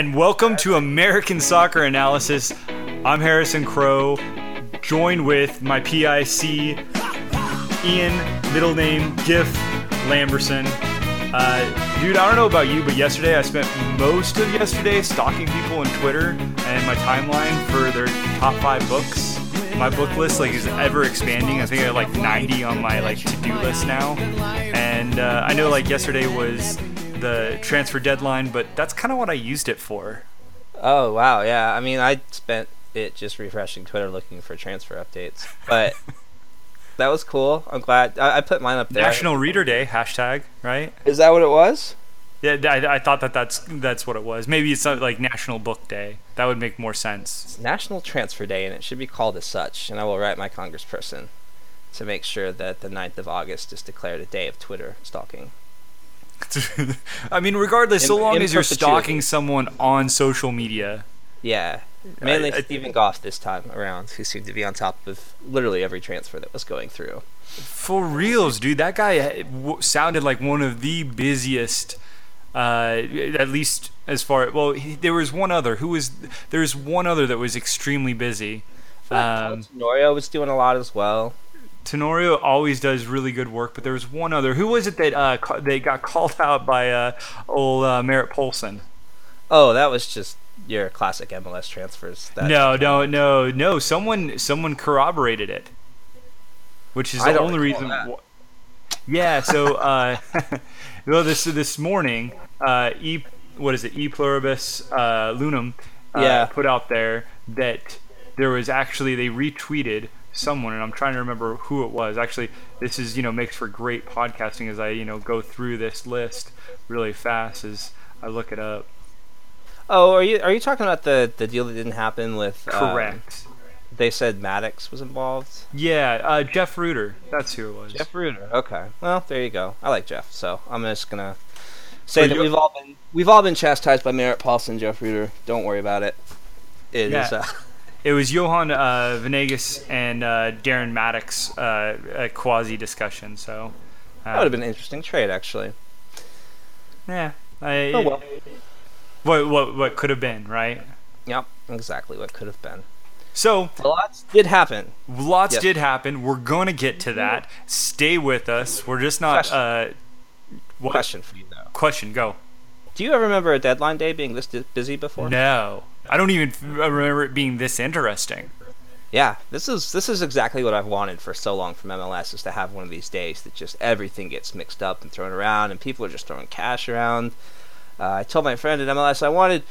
and welcome to American Soccer Analysis. I'm Harrison Crow, joined with my PIC, Ian, middle name Giff Lamberson. Uh, dude, I don't know about you, but yesterday I spent most of yesterday stalking people on Twitter and my timeline for their top five books. My book list like is ever expanding. I think I have like 90 on my like to-do list now, and uh, I know like yesterday was the transfer deadline, but that's kind of what I used it for. Oh wow, yeah. I mean, I spent it just refreshing Twitter looking for transfer updates, but that was cool. I'm glad I, I put mine up there. National Reader Day hashtag, right? Is that what it was? Yeah, I, I thought that that's that's what it was. Maybe it's not like National Book Day. That would make more sense. It's National Transfer Day, and it should be called as such. And I will write my congressperson to make sure that the 9th of August is declared a day of Twitter stalking. I mean, regardless, so In- long in as you're stalking someone on social media, Yeah, mainly I- I- Steven Goff this time around, who seemed to be on top of literally every transfer that was going through. for reals, dude, that guy w- sounded like one of the busiest. Uh, at least as far well, he, there was one other who was there was one other that was extremely busy. Um, Norio was doing a lot as well. Tenorio always does really good work, but there was one other. Who was it that uh, ca- they got called out by uh, old uh, Merritt Paulson? Oh, that was just your classic MLS transfers. That no, no, no, no. Someone, someone corroborated it, which is I the only reason. wh- yeah. So, uh, well, this this morning, uh, e what is it? E pluribus uh, Loonum. Uh, Yeah. Put out there that there was actually they retweeted someone, and I'm trying to remember who it was. Actually, this is you know makes for great podcasting as I you know go through this list really fast as I look it up. Oh, are you are you talking about the the deal that didn't happen with? um, Correct. they said Mattocks was involved. Yeah, uh, Jeff Rueter. That's who it was. Jeff Rueter. Okay. Well, there you go. I like Jeff, so I'm just gonna say So that we've all been we've all been chastised by Merritt Paulson, Jeff Rueter. Don't worry about it. It is. Yeah. Uh, It was Johan uh, Venegas and uh, Darren Mattocks uh, a quasi discussion. So, that would have been an interesting trade, actually. yeah. I, Oh well. What what what could have been right? Yep. Exactly what could have been. So lots did happen. lots Yes. did happen. We're gonna get to that. Stay with us. We're just not. Question. Uh, what Question for you though. Question. Go. Do you ever remember a deadline day being this busy before? No, I don't even remember it being this interesting. Yeah, this is this is exactly what I've wanted for so long from MLS is to have one of these days that just everything gets mixed up and thrown around and people are just throwing cash around. Uh, I told my friend at MLS I wanted,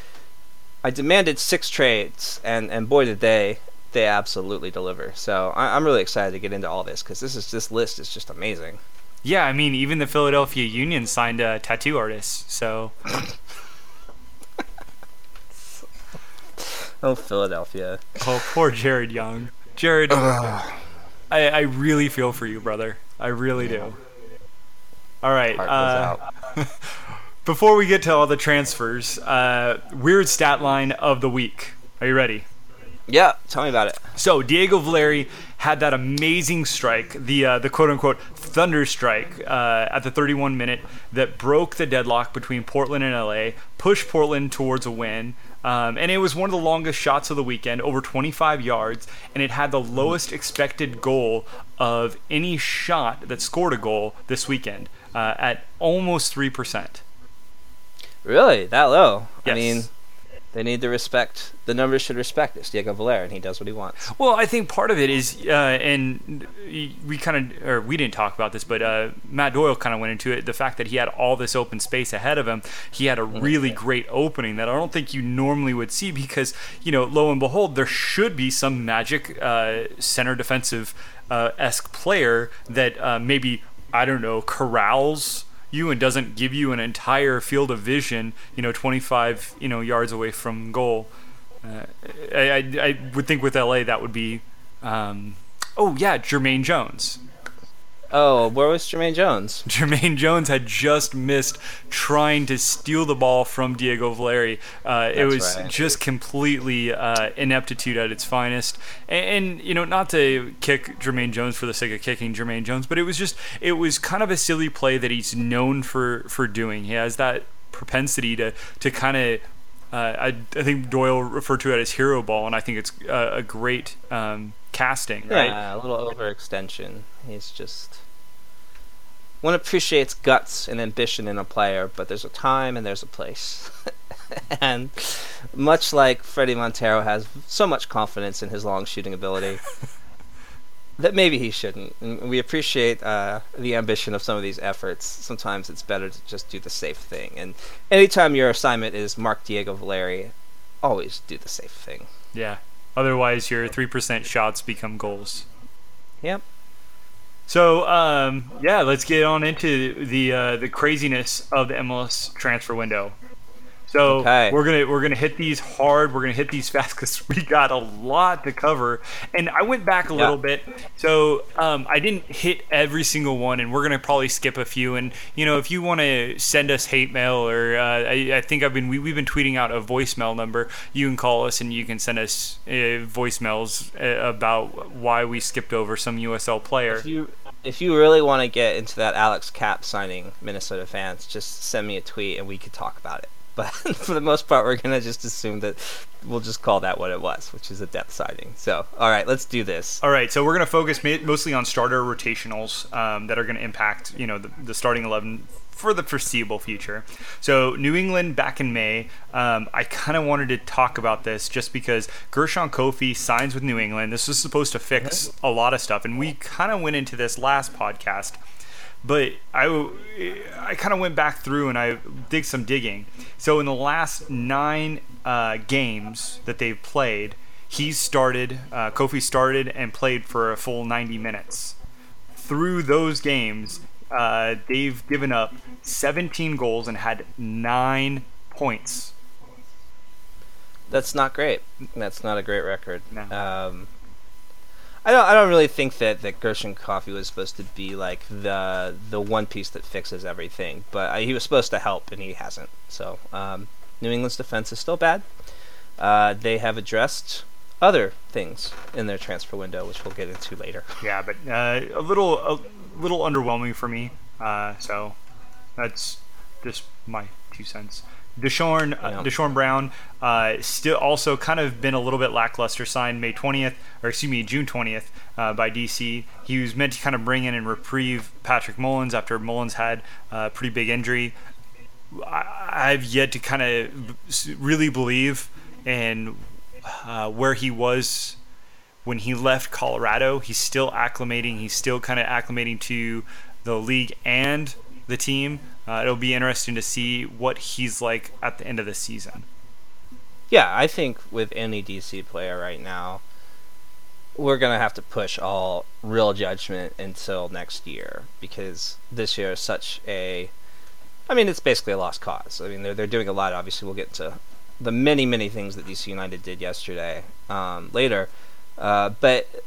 I demanded six trades and and boy did they they absolutely deliver. So I, I'm really excited to get into all this because this is this list is just amazing. Yeah, I mean, even the Philadelphia Union signed a tattoo artist. So Oh Philadelphia. Oh, poor Jared Young. Jared, I, I really feel for you, brother. I really do. All right. Heart Uh, out. before we get to all the transfers, uh, weird stat line of the week. Are you ready? Yeah, tell me about it. So Diego Valeri had that amazing strike, the uh, the quote unquote thunder strike uh, at the 31 minute that broke the deadlock between Portland and LA, pushed Portland towards a win. Um, and it was one of the longest shots of the weekend, over 25 yards, and it had the lowest expected goal of any shot that scored a goal this weekend uh, at almost three percent. Really, that low? I mean, they need to respect. The numbers should respect this. Diego Valer, and he does what he wants. Well, I think part of it is, uh, and we kind of, or we didn't talk about this, but uh, Matt Doyle kind of went into it. The fact that he had all this open space ahead of him, he had a really great opening that I don't think you normally would see because, you know, lo and behold, there should be some magic uh, center defensive uh, esque player that uh, maybe I don't know corrals you and doesn't give you an entire field of vision, you know, 25 you know yards away from goal. Uh, I, I, I would think with LA that would be, um, oh yeah, Jermaine Jones. Oh, where was Jermaine Jones? Jermaine Jones had just missed trying to steal the ball from Diego Valeri. Uh, it was right. just completely uh, ineptitude at its finest. And, and, you know, not to kick Jermaine Jones for the sake of kicking Jermaine Jones, but it was just, it was kind of a silly play that he's known for, for doing. He has that propensity to, to kind of uh, I, I think Doyle referred to it as hero ball, and I think it's a, a great um, casting. Right? Yeah, a little overextension. He's just one appreciates guts and ambition in a player, but there's a time and there's a place. and much like Fredy Montero has so much confidence in his long shooting ability that maybe he shouldn't. And we appreciate uh, the ambition of some of these efforts. Sometimes it's better to just do the safe thing. And anytime your assignment is Mark Diego Valeri, always do the safe thing. Yeah. Otherwise, your 3% shots become goals. Yep. So um, yeah, let's get on into the uh, the craziness of the MLS transfer window. So okay. we're gonna we're gonna hit these hard. We're gonna hit these fast because we got a lot to cover. And I went back a yeah. little bit, so um, I didn't hit every single one. And we're gonna probably skip a few. And you know, if you want to send us hate mail, or uh, I, I, think I've been we, have been tweeting out a voicemail number. You can call us and you can send us uh, voicemails uh, about why we skipped over some USL player. If you if you really want to get into that Alex Kapp signing, Minnesota fans, just send me a tweet and we could talk about it. But for the most part, we're gonna just assume that we'll just call that what it was, which is a depth signing. So, all right, let's do this. All right, so we're gonna focus mostly on starter rotationals um, that are gonna impact, you know, the, the starting eleven for the foreseeable future. So, New England back in May, um, I kind of wanted to talk about this just because Gershon Koffie signs with New England. This was supposed to fix a lot of stuff, and we kind of went into this last podcast. But I, I kind of went back through and I did some digging. So in the last nine uh, games that they've played, he started, uh, Koffie started and played for a full 90 minutes. Through those games, uh, they've given up 17 goals and had nine points. That's not great. That's not a great record. No. Um, I don't. I don't really think that, that Gershon Koffie was supposed to be like the the one piece that fixes everything, but I, he was supposed to help, and he hasn't. So um, New England's defense is still bad. Uh, they have addressed other things in their transfer window, which we'll get into later. Yeah, but uh, a little a little underwhelming for me. Uh, so that's just my two cents. Deshorn, uh, Deshorn Brown, uh, still also kind of been a little bit lackluster. Signed May 20th, or excuse me, June 20th uh, by DC. He was meant to kind of bring in and reprieve Patrick Mullins after Mullins had a pretty big injury. I, have yet to kind of really believe in uh, where he was when he left Colorado. He's still acclimating. He's still kind of acclimating to the league and the team. Uh, it'll be interesting to see what he's like at the end of the season. Yeah, I think with any DC player right now, we're going to have to push all real judgment until next year because this year is such a. I mean, it's basically a lost cause. I mean, they're, they're doing a lot. Obviously, we'll get to the many, many things that DC United did yesterday um, later. Uh, but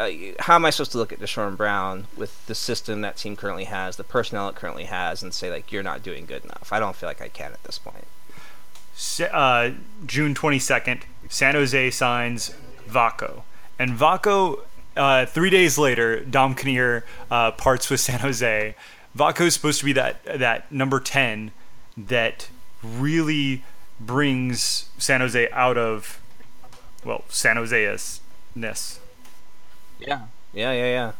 uh, how am I supposed to look at Deshorn Brown with the system that team currently has, the personnel it currently has, and say like you're not doing good enough? I don't feel like I can at this point. Uh, June 22nd, San Jose signs Vako, and Vako. Uh, three days later, Dom Kinnear uh, parts with San Jose. Vako is supposed to be that that number ten that really brings San Jose out of well San Jose's ness. Yeah, yeah, yeah, yeah.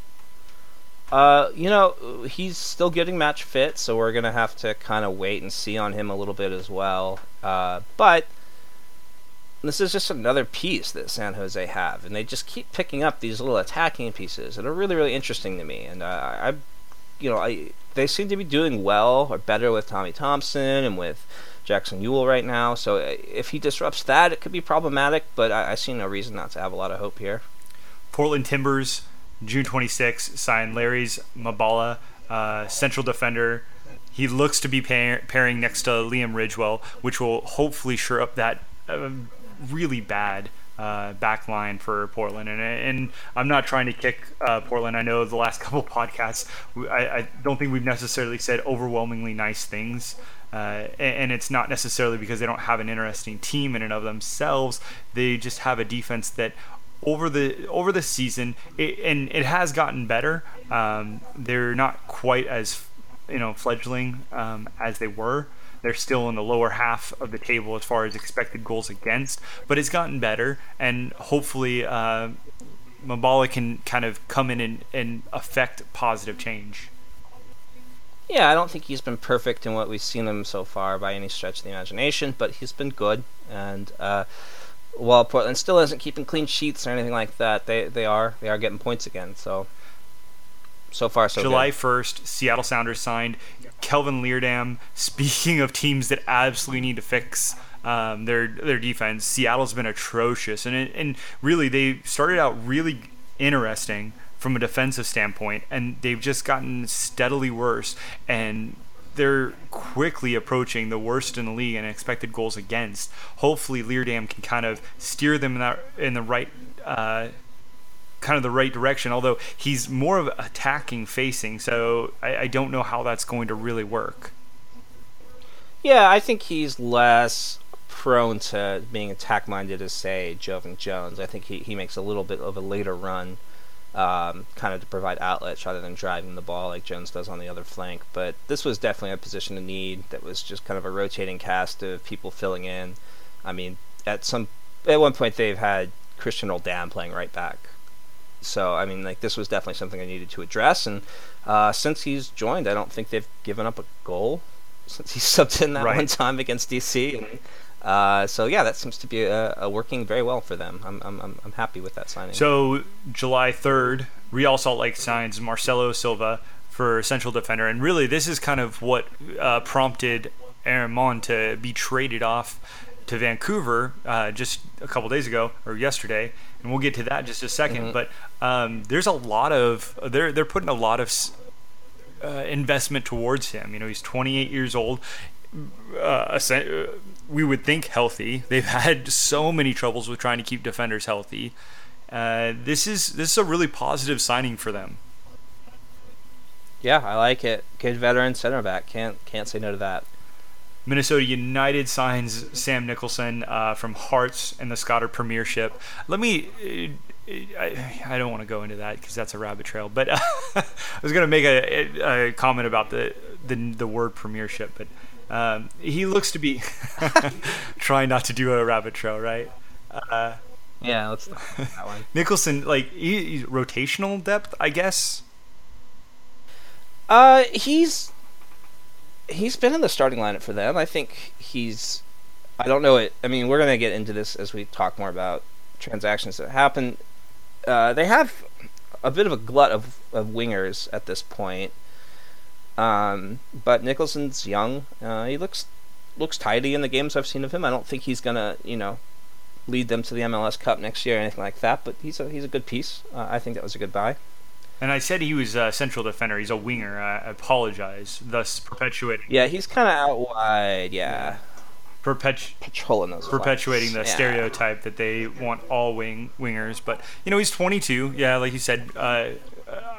Uh, you know, he's still getting match fit, so we're gonna have to kind of wait and see on him a little bit as well. Uh, but this is just another piece that San Jose have, and they just keep picking up these little attacking pieces that are really, really interesting to me. And uh, I, you know, I they seem to be doing well or better with Tommy Thompson and with Jackson Yueill right now. So uh, if he disrupts that, it could be problematic. But I, I see no reason not to have a lot of hope here. Portland Timbers, June 26, signed Larrys Mabiala, uh, central defender. He looks to be pair- pairing next to Liam Ridgewell, which will hopefully shore up that uh, really bad uh, back line for Portland. And, and I'm not trying to kick uh, Portland. I know the last couple podcasts, I, I, don't think we've necessarily said overwhelmingly nice things. Uh, and, and, it's not necessarily because they don't have an interesting team in and of themselves. They just have a defense that over the over the season, it, and it has gotten better. Um, they're not quite as you know fledgling um, as they were, They're still in the lower half of the table as far as expected goals against, but it's gotten better, and hopefully, uh, Mabiala can kind of come in and, and affect positive change. Yeah, I don't think he's been perfect in what we've seen him so far by any stretch of the imagination, but he's been good. And uh, while Portland still isn't keeping clean sheets or anything like that, they they are they are getting points again. So so far so July 1st, Seattle Sounders signed Kelvin Leerdam. Speaking of teams that absolutely need to fix um, their their defense, Seattle's been atrocious, and it, and really they started out really interesting from a defensive standpoint, and they've just gotten steadily worse. And they're quickly approaching the worst in the league in expected goals against. Hopefully, Leerdam can kind of steer them in, that, in the right. Uh, kind of the right direction although he's more of attacking facing so I, I don't know how that's going to really work yeah i think he's less prone to being attack minded as say Joevin Jones i think he, he makes a little bit of a later run um, kind of to provide outlets rather than driving the ball like Jones does on the other flank. But this was definitely a position of need that was just kind of a rotating cast of people filling in. I mean, at some at one point they've had Cristian Roldan playing right back. So I mean, like this was definitely something I needed to address. And uh, since he's joined, I don't think they've given up a goal since he subbed in that right. one time against DC. And uh, so yeah, that seems to be uh, working very well for them. I'm, I'm I'm happy with that signing. So July 3rd, Real Salt Lake signs Marcelo Silva for central defender, and really this is kind of what uh, prompted Aaron Maund to be traded off to Vancouver uh, just a couple days ago or yesterday, and we'll get to that in just a 2nd mm-hmm. But um, there's a lot of they're they're putting a lot of uh, investment towards him. You know, he's 28 years old. Uh, we would think healthy. They've had so many troubles with trying to keep defenders healthy. Uh, this is this is a really positive signing for them. Yeah, I like it. Good veteran center back. Can't can't say no to that. Minnesota United signs Sam Nicholson uh, from Hearts and the Scottish Premiership. Let me. Uh, I, I don't want to go into that because that's a rabbit trail. But uh, I was going to make a, a, comment about the, the the word Premiership, but um, he looks to be trying not to do a rabbit trail, right? Uh, yeah, let's that one. Nicholson, like he, he's rotational depth, I guess. Uh, he's he's been in the starting lineup for them. I think he's. I don't know it. I mean, we're gonna get into this as we talk more about transactions that happen. Uh, they have a bit of a glut of, of wingers at this point. Um, but Nicholson's young. Uh, he looks looks tidy in the games I've seen of him. I don't think he's gonna, you know, lead them to the MLS Cup next year or anything like that. But he's a he's a good piece. Uh, I think that was a good buy. And I said he was a central defender. He's a winger. I apologize. Thus perpetuating. Yeah, he's kind of out wide. Yeah. Perpetu- perpetuating the yeah. stereotype that they want all wing wingers. But you know, he's 22. Yeah, like you said. Uh,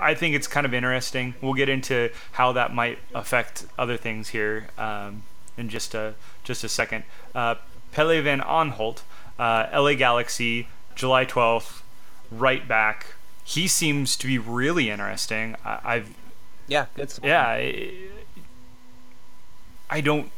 I think it's kind of interesting. We'll get into how that might affect other things here um, in just a just a second. Uh, Pele van Anholt, uh, LA Galaxy, July 12th, right back he seems to be really interesting. I, have yeah, good. Yeah, I, I don't.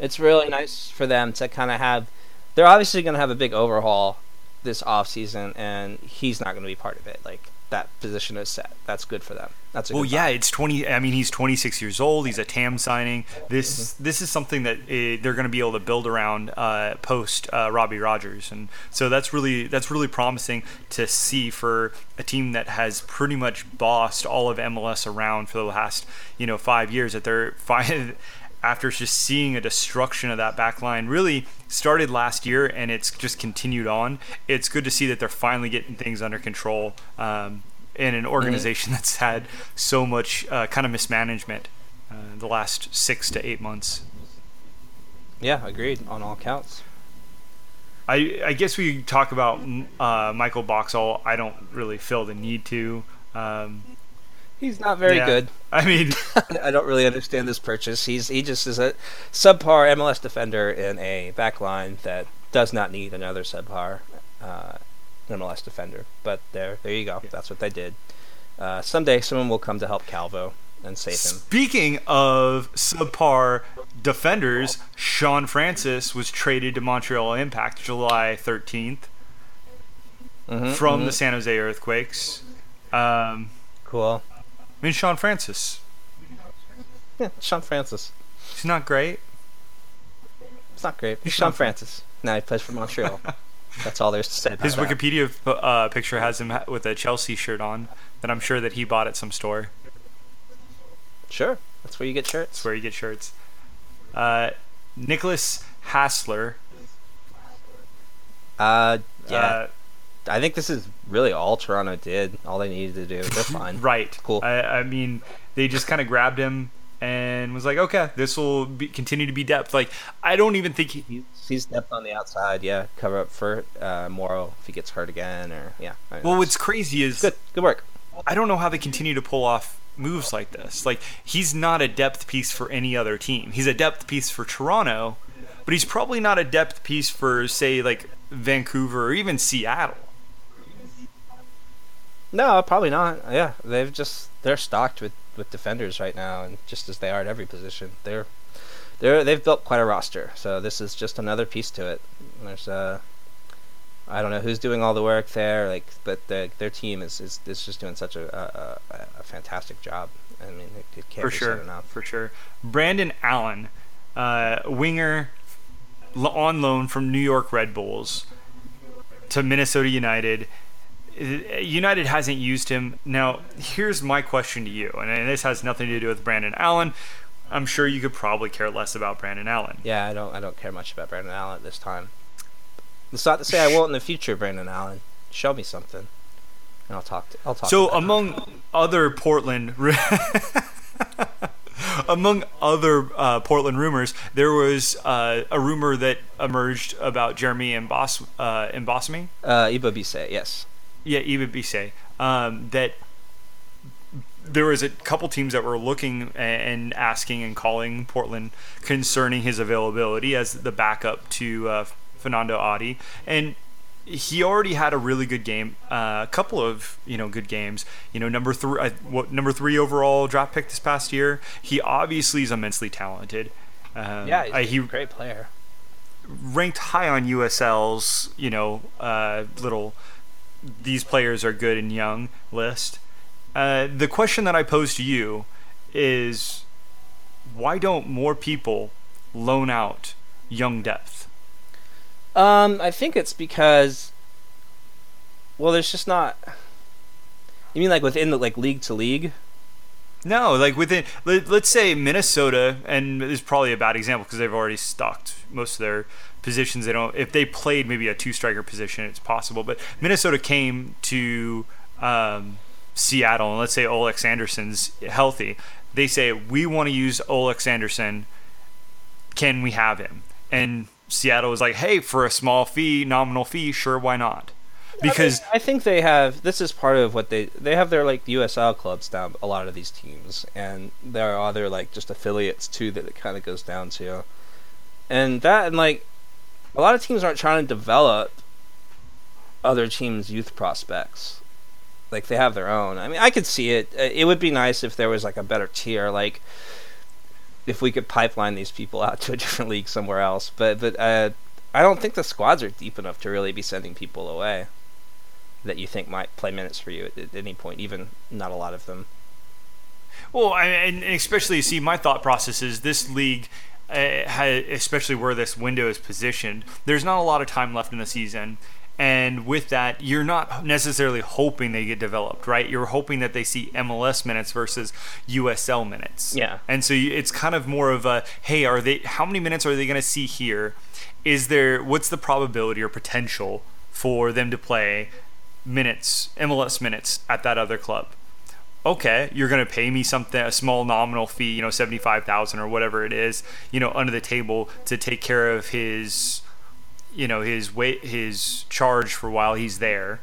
It's really nice for them to kind of have. They're obviously going to have a big overhaul this off season, and he's not going to be part of it. Like that position is set. That's good for them. That's well, yeah. It's twenty. I mean, he's twenty six years old. He's a TAM signing. This mm-hmm. this is something that uh, they're going to be able to build around uh, post uh, Robbie Rogers, and so that's really that's really promising to see for a team that has pretty much bossed all of MLS around for the last you know five years. That they're five after just seeing a destruction of that back line really started last year and it's just continued on it's good to see that they're finally getting things under control um, in an organization mm-hmm. that's had so much uh, kind of mismanagement uh, the last six to eight months yeah agreed on all counts I, I guess we talk about uh, Michael Boxall. I don't really feel the need to. Um, He's not very yeah. good. I mean, I don't really understand this purchase. He's he just is a subpar MLS defender in a back line that does not need another subpar uh, MLS defender. But there, there you go. Yeah. That's what they did. Uh, someday, someone will come to help Calvo. and save him. Speaking of subpar defenders, Shaun Francis was traded to Montreal Impact July 13th Mhm, from mhm. the San Jose Earthquakes. Um, cool. I mean, Shaun Francis, Yeah, Shaun Francis. he's not great. It's not great. He's Shaun not- Francis. Now he plays for Montreal. That's all there's to say His. Wikipedia uh, picture has him with a Chelsea shirt on that I'm sure that he bought at some store. Sure, that's where you get shirts. That's where you get shirts. Uh, Nicolas Hasler. Uh, yeah. Uh, I think this is really all Toronto did. All they needed to do. They're fine. right. Cool. I, I mean, they just kind of grabbed him and was like, okay, this will be, continue to be depth. Like, I don't even think he, He sees depth on the outside. Yeah, cover up for uh, Morrow if he gets hurt again, or yeah. Well, what's crazy is good. Good work. I don't know how they continue to pull off moves like this. Like he's not a depth piece for any other team. He's a depth piece for Toronto, but he's probably not a depth piece for say like Vancouver or even Seattle. No, probably not. Yeah, they've just they're stocked with with defenders right now, and just as they are at every position, they're they're they've built quite a roster. So this is just another piece to it. There's uh, I don't know who's doing all the work there, like, but the, their team is, is is just doing such a a, a, fantastic job. I mean, it, it can't for be sure, said enough. for sure. Brandon Allen, uh, winger, on loan from New York Red Bulls to Minnesota United. United hasn't used him. Now, here's my question to you, and this has nothing to do with Brandon Allen. I'm sure you could probably care less about Brandon Allen. Yeah, I don't I don't care much about Brandon Allen at this time. It's not to say I won't in the future, Brandon Allen. Show me something, and I'll talk to I'll talk. So among other Portland, among other uh, Portland rumors, there was uh, a rumor that emerged about Jeremy Embos uh, Embosmy. uh, Ebobisse, yes. Yeah, even Bise. Um, that there was a couple teams that were looking and asking and calling Portland concerning his availability as the backup to uh, Fernando Adi, and he already had a really good game, uh, a couple of you know good games. You know, number three, uh, what number three overall draft pick this past year. He obviously is immensely talented. Um, Yeah, he's uh, a great player. ranked high on USL's, you know, uh, little these players are good and young list. Uh, the question that I pose to you is why don't more people loan out young depth? Um, I think it's because, well, there's just not. You mean like within the like league to league? No, like within, let, let's say Minnesota, and this is probably a bad example because they've already stocked most of their positions. They don't, if they played maybe a two striker position, it's possible. But Minnesota came to um, Seattle, and let's say Oalex Anderson's healthy. They say, we want to use Oalex Anderson. Can we have him? And Seattle was like, hey, for a small fee, nominal fee, sure, why not? Because I think they have. This is part of what they they have their like USL clubs down. A lot of these teams, and there are other like just affiliates too that it kind of goes down to, and that and like a lot of teams aren't trying to develop other teams' youth prospects. Like they have their own. I mean, I could see it. Uh, It would be nice if there was like a better tier, like if we could pipeline these people out to a different league somewhere else. But but uh, I don't think the squads are deep enough to really be sending people away that you think might play minutes for you at, at any point. Even not a lot of them. Well, and especially see my thought process is this league, Eh, especially where this window is positioned. There's not a lot of time left in the season, and with that, you're not necessarily hoping they get developed, right? You're hoping that they see MLS minutes versus USL minutes. Yeah. And so it's kind of more of a, hey, are they? How many minutes are they going to see here? Is there? What's the probability or potential for them to play minutes, MLS minutes at that other club? Okay, you're going to pay me something, a small nominal fee, you know, 75,000 or whatever it is, you know, under the table to take care of his, you know, his weight, his charge for while he's there.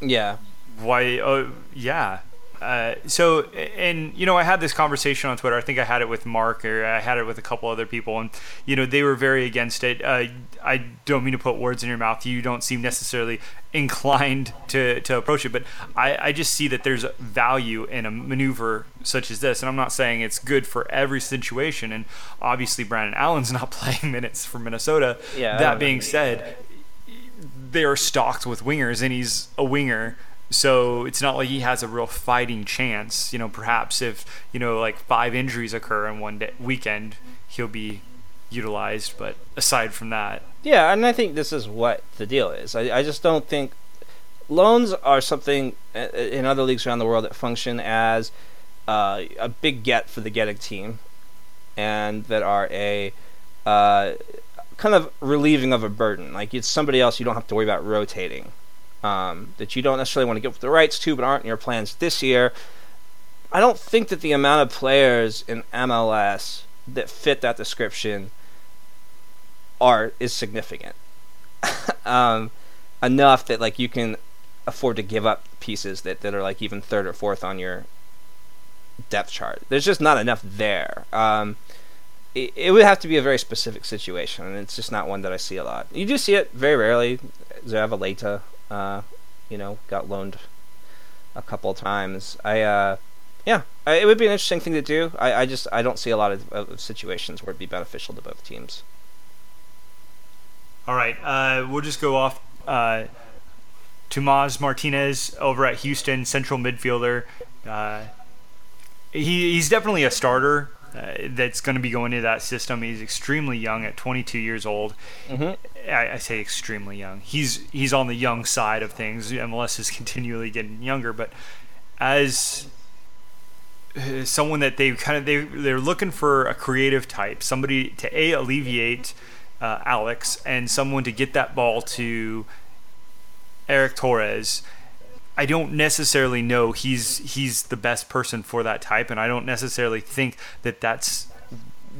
Yeah. Why, oh, yeah. Uh, so, and you know, I had this conversation on Twitter. I think I had it with Mark, or I had it with a couple other people, and you know, they were very against it. Uh, I don't mean to put words in your mouth. You don't seem necessarily inclined to, to approach it, but I, I just see that there's value in a maneuver such as this, and I'm not saying it's good for every situation. And obviously, Brandon Allen's not playing minutes for Minnesota. Yeah. That being said, they are stocked with wingers, and he's a winger. So it's not like he has a real fighting chance. You know, perhaps if you know like five injuries occur in one day, weekend, he'll be utilized. But aside from that, Yeah, and I think this is what the deal is. I, I just don't think loans are something uh, in other leagues around the world that function as uh, a big get for the getting team, and that are a uh, kind of relieving of a burden. Like it's somebody else you don't have to worry about rotating. Um, that you don't necessarily want to give up the rights to, but aren't in your plans this year. I don't think that the amount of players in MLS that fit that description are is significant um, enough that like you can afford to give up pieces that, that are like even third or fourth on your depth chart. There's just not enough there. Um, it, it would have to be a very specific situation, and it's just not one that I see a lot. You do see it very rarely. Zavaleta, uh, you know, got loaned a couple times. I, uh, yeah, I, it would be an interesting thing to do. I, I just I don't see a lot of, of situations where it'd be beneficial to both teams. All right, uh, we'll just go off. Uh, Tomas Martinez over at Houston, central midfielder. Uh, he, he's definitely a starter uh, that's going to be going into that system. He's extremely young at 22 years old. Mm-hmm. I, I say extremely young. He's he's on the young side of things. MLS is continually getting younger, but as uh, someone that they kind of they they're looking for a creative type, somebody to a alleviate uh, Alex and someone to get that ball to Erick Torres. I don't necessarily know he's he's the best person for that type, and I don't necessarily think that that's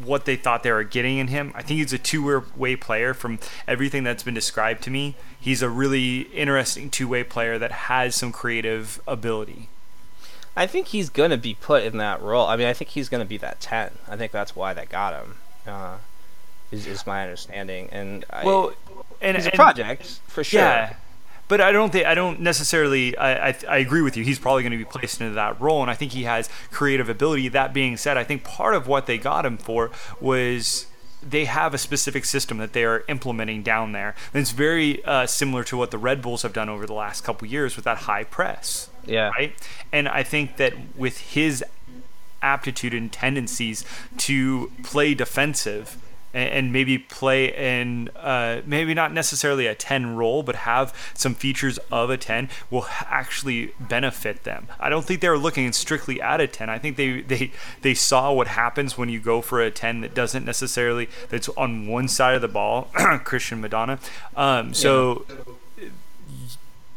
what they thought they were getting in him. I think he's a two-way player from everything that's been described to me. He's a really interesting two-way player that has some creative ability. I think he's going to be put in that role. I mean, I think he's going to be that 10. I think that's why they got him. Uh, is, is my understanding. And I, Well, and he's a and- project for sure. Yeah, but I don't think I don't necessarily. I I, I agree with you. He's probably going to be placed into that role, and I think he has creative ability. That being said, I think part of what they got him for was they have a specific system that they are implementing down there. And it's very uh, similar to what the Red Bulls have done over the last couple years with that high press. Yeah. Right. And I think that with his aptitude and tendencies to play defensive and, and maybe play in uh, maybe not necessarily a 10 role but have some features of a 10 will actually benefit them. I don't think they were looking strictly at a 10 i think they they they saw what happens when you go for a 10 that doesn't necessarily that's on one side of the ball cristian maidana. Um, so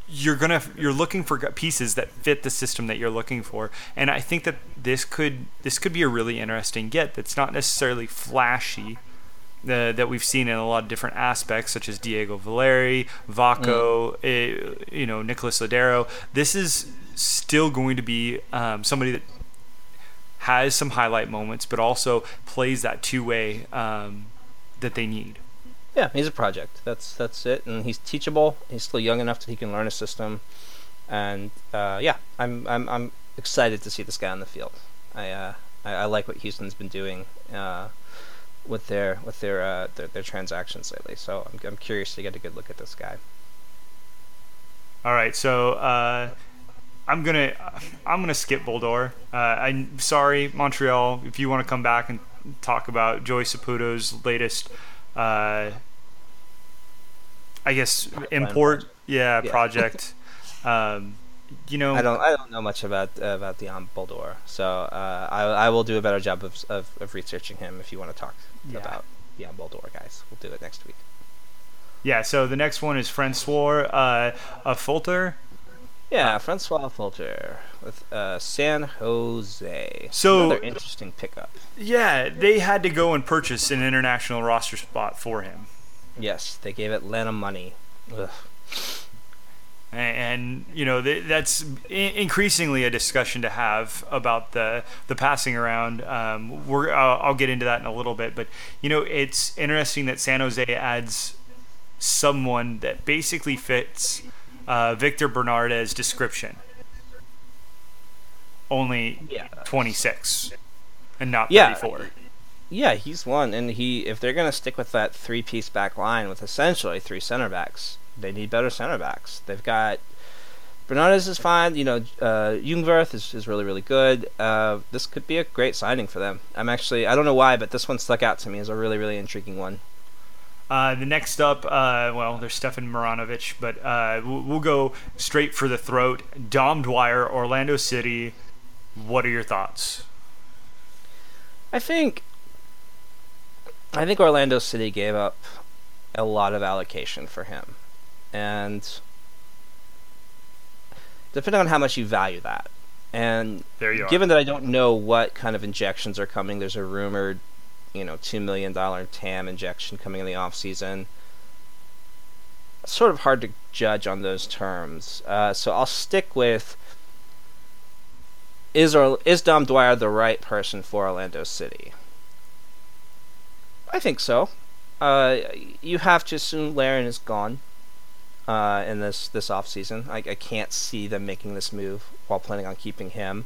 you're gonna you're looking for pieces that fit the system that you're looking for. And i think that this could this could be a really interesting get that's not necessarily flashy uh, that we've seen in a lot of different aspects such as diego valeri vaco eh, you know nicolas lodeiro this is still going to be um, somebody that has some highlight moments but also plays that two-way um, that they need Yeah, he's a project. That's that's it, and he's teachable. He's still young enough that he can learn a system, and uh, yeah, I'm I'm I'm excited to see this guy on the field. I uh, I, I like what Houston's been doing uh, with their with their, uh, their their transactions lately. So I'm I'm curious to get a good look at this guy. All right, so uh, I'm gonna I'm gonna skip Boldor. Uh, I'm sorry, Montreal. If you want to come back and talk about Joey Saputo's latest, uh, I guess import, yeah, Yeah. project. um, you know, I don't I don't know much about uh, about Dion Boldor, so uh, I I will do a better job of of, of researching him. If you want to talk Yeah. about Dion Boldor, guys, we'll do it next week. yeah. So the next one is Francois uh, Affolter. Yeah, Francois Fulter with uh, San Jose. So- another interesting pickup. Yeah, they had to go and purchase an international roster spot for him. Yes, they gave Atlanta money. Ugh. And you know that's increasingly a discussion to have about the the passing around. Um, we're I'll, I'll, get into that in a little bit, but you know it's interesting that San Jose adds someone that basically fits uh, Victor Bernard's description. Only yeah. 26 and not yeah. 34. Yeah, he's one, and he if they're gonna stick with that three piece back line with essentially three center backs, they need better center backs. They've got Bernardez is fine. You know, uh, Jungwirth is, is really really good. Uh, this could be a great signing for them. I'm actually I don't know why, but this one stuck out to me as a really really intriguing one. Uh, the next up, uh, well, there's Stefan Marjanovic, but uh, we'll, we'll, go straight for the throat. Dom Dwyer, Orlando City. What are your thoughts? I think I think Orlando City gave up a lot of allocation for him. And depending on how much you value that. And given that I don't know what kind of injections are coming, there's a rumored, you know, $2 million TAM injection coming in the off season. sort of hard to judge on those terms. Uh, so I'll stick with is, or, is Dom Dwyer the right person for Orlando City? I think so. Uh, you have to assume Larin is gone uh, in this this off season. I, I can't see them making this move while planning on keeping him.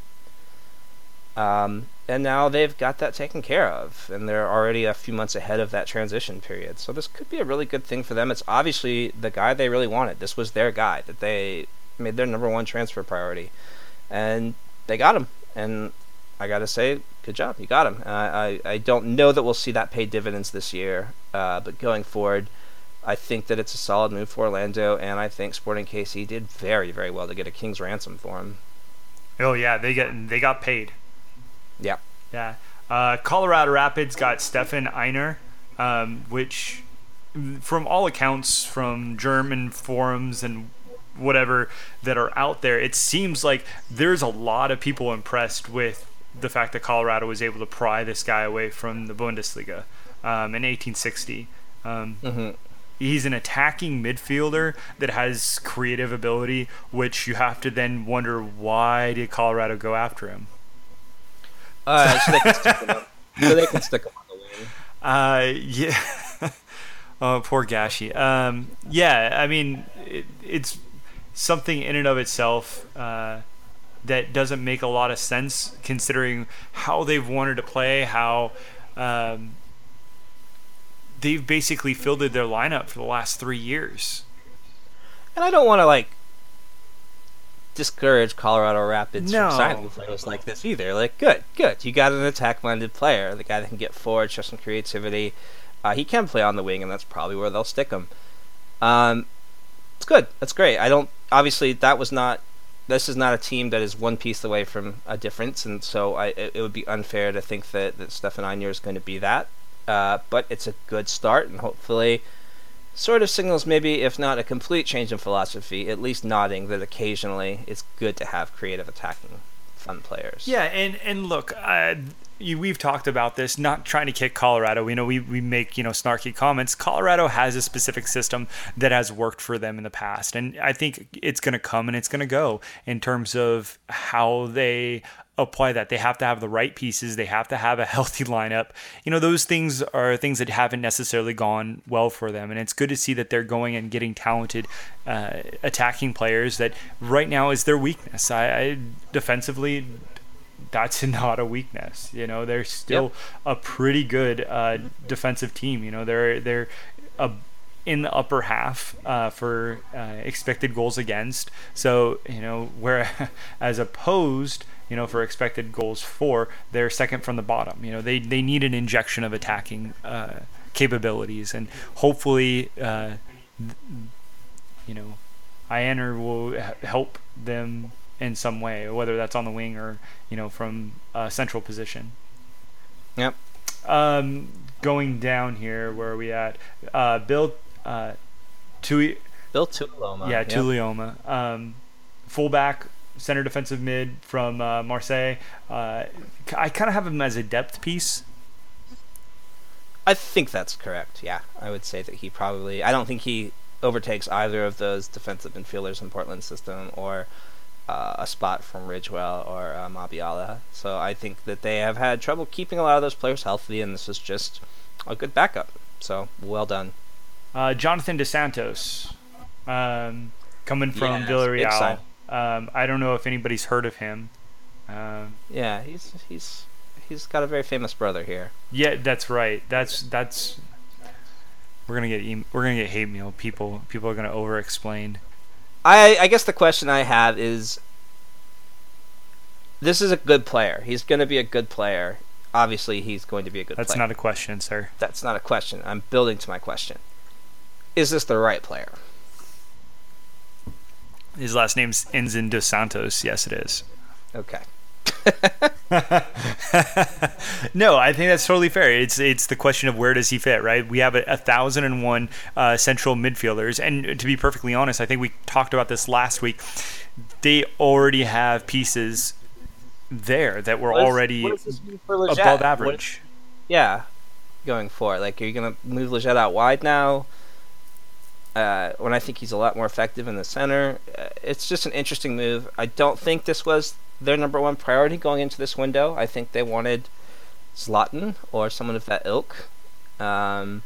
Um, and now they've got that taken care of, and they're already a few months ahead of that transition period. So this could be a really good thing for them. It's obviously the guy they really wanted. This was their guy that they made their number one transfer priority, and they got him. And I gotta say, good job, you got him. Uh, I I don't know that we'll see that pay dividends this year, uh, but going forward, I think that it's a solid move for Orlando, and I think Sporting KC did very very well to get a king's ransom for him. Oh yeah, they get they got paid. Yeah. Yeah. Uh, Colorado Rapids got Stefan Aigner, um, which, from all accounts, from German forums and whatever that are out there, it seems like there's a lot of people impressed with the fact that Colorado was able to pry this guy away from the Bundesliga um, in 1860. Um, mm-hmm. He's an attacking midfielder that has creative ability, which you have to then wonder why did Colorado go after him? Uh, so, they can stick him on, so they can stick him on the wing. Uh, yeah. oh, poor Gashi. Um, yeah, I mean, it, it's something in and of itself. Uh, that doesn't make a lot of sense considering how they've wanted to play, how um, they've basically fielded their lineup for the last three years. And I don't want to like discourage Colorado Rapids no. from signing players like this either. Like, good, good. You got an attack-minded player, the guy that can get forward, show some creativity. Uh, he can play on the wing, and that's probably where they'll stick him. Um, it's good. That's great. I don't. Obviously, that was not this is not a team that is one piece away from a difference, and so I, it, it would be unfair to think that, that Stefan Aigner is going to be that. Uh, but it's a good start, and hopefully, sort of signals maybe, if not a complete change in philosophy, at least nodding that occasionally it's good to have creative attacking fun players. Yeah, and and look, uh, you, we've talked about this, not trying to kick Colorado. We know we, we make, you know, snarky comments. Colorado has a specific system that has worked for them in the past. And I think it's going to come and it's going to go in terms of how they apply that. They have to have the right pieces. They have to have a healthy lineup. You know, those things are things that haven't necessarily gone well for them. And it's good to see that they're going and getting talented uh, attacking players that right now is their weakness. I, I defensively that's not a weakness. You know, they're still yep. a pretty good uh, defensive team. You know, they're they're a, in the upper half uh, for uh, expected goals against. So you know, where as opposed, you know, for expected goals for, they're second from the bottom. You know, they they need an injection of attacking uh, capabilities, and hopefully, uh, th- you know, Aigner will help them in some way, whether that's on the wing or you know from a central position. Yep. Um, going down here, where are we at? Uh, Bill uh, Tui. Bill Tuiloma. Yeah, yep. Um, fullback, center defensive mid from uh, Marseille. Uh, I kind of have him as a depth piece. I think that's correct. Yeah, I would say that he probably. I don't think he overtakes either of those defensive infielders in Portland's system or uh, a spot from Ridgewell or uh, Mabiala. So I think that they have had trouble keeping a lot of those players healthy, and this is just a good backup. So well done. Uh, Jonathan Dos Santos, um, coming from Villarreal. Um, I don't know if anybody's heard of him. Um, Yeah, he's he's he's got a very famous brother here. yeah, that's right. That's that's. We're gonna get we're gonna get hate mail. People people are gonna over explain. I I guess the question I have is this is a good player. He's going to be a good player. Obviously, he's going to be a good player. That's player. not a question, sir. That's not a question. I'm building to my question. Is this the right player? His last name's ends in Dos Santos. Yes, it is. Okay. no, I think that's totally fair. It's it's the question of where does he fit, right? We have a, a thousand and one uh, central midfielders, and to be perfectly honest, I think we talked about this last week. They already have pieces there that were What already what does this mean for Lletget? above What- average. yeah, going forward. Like, are you going to move Lletget out wide now? Uh, when I think he's a lot more effective in the center, uh, it's just an interesting move. I don't think this was their number one priority going into this window. I think they wanted Zlatan or someone of that ilk. Um,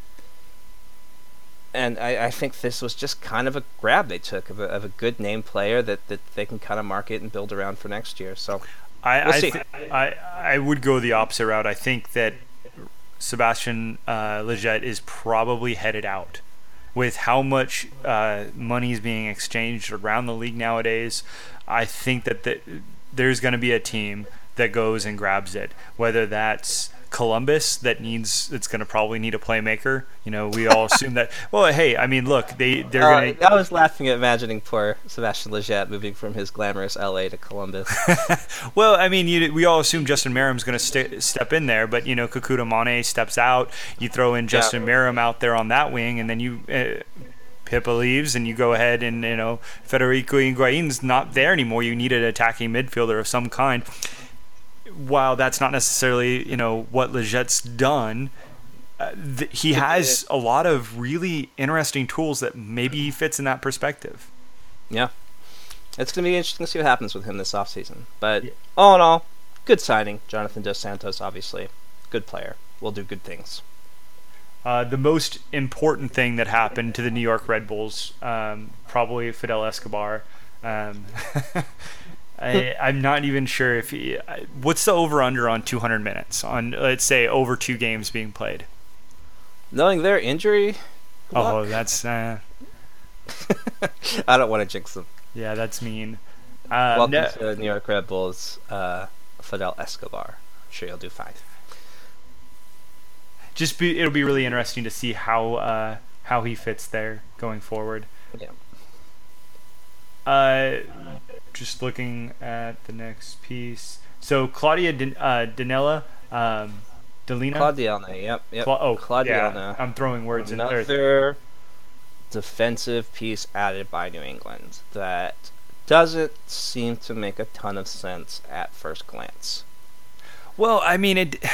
and I, I think this was just kind of a grab they took of a, of a good name player that, that they can kind of market and build around for next year. So I We'll I, see. th- I I would go the opposite route. I think that Sebastian uh, Lletget is probably headed out. With how much uh, money is being exchanged around the league nowadays, I think that the, there's going to be a team that goes and grabs it. Whether that's Columbus that needs, it's going to probably need a playmaker. You know, we all assume that. Well, hey, I mean, look, they they're Uh, going to. I was laughing at imagining poor Sebastian Lletget moving from his glamorous LA to Columbus. Well, I mean, you, we all assume Justin Meram's going to st- step in there, but you know, Kekuta Manneh steps out. You throw in Justin Merrim out there on that wing, and then you uh, Pipa leaves, and you go ahead and you know Federico Higuain's not there anymore. You need an attacking midfielder of some kind. While that's not necessarily you know what Lletget's done. Uh, th- he has a lot of really interesting tools that maybe he fits in that perspective. yeah. It's going to be interesting to see what happens with him this offseason. But all in all, good signing. Jonathan Dos Santos, obviously. Good player. Will do good things. Uh, the most important thing that happened to the New York Red Bulls, um, probably Fidel Escobar. Um, I, I'm not even sure if he. What's the over under on 200 minutes? On let's say over two games being played. Knowing their injury, good Oh, that's uh, I don't want to jinx them. yeah, that's mean. Uh, Welcome no- to the New York Red Bulls, uh, Fidel Escobar. I'm sure you'll do fine. Just be it'll be really interesting to see how uh, how he fits there going forward. Yeah. Uh, just looking at the next piece. So Claudia Dan- uh, Danella, um, Delina. Claude Dielna, yep, yep. Cla- oh, Claude Dielna. yeah. I'm throwing words in there. Another defensive piece added by New England that doesn't seem to make a ton of sense at first glance. Well, I mean, it.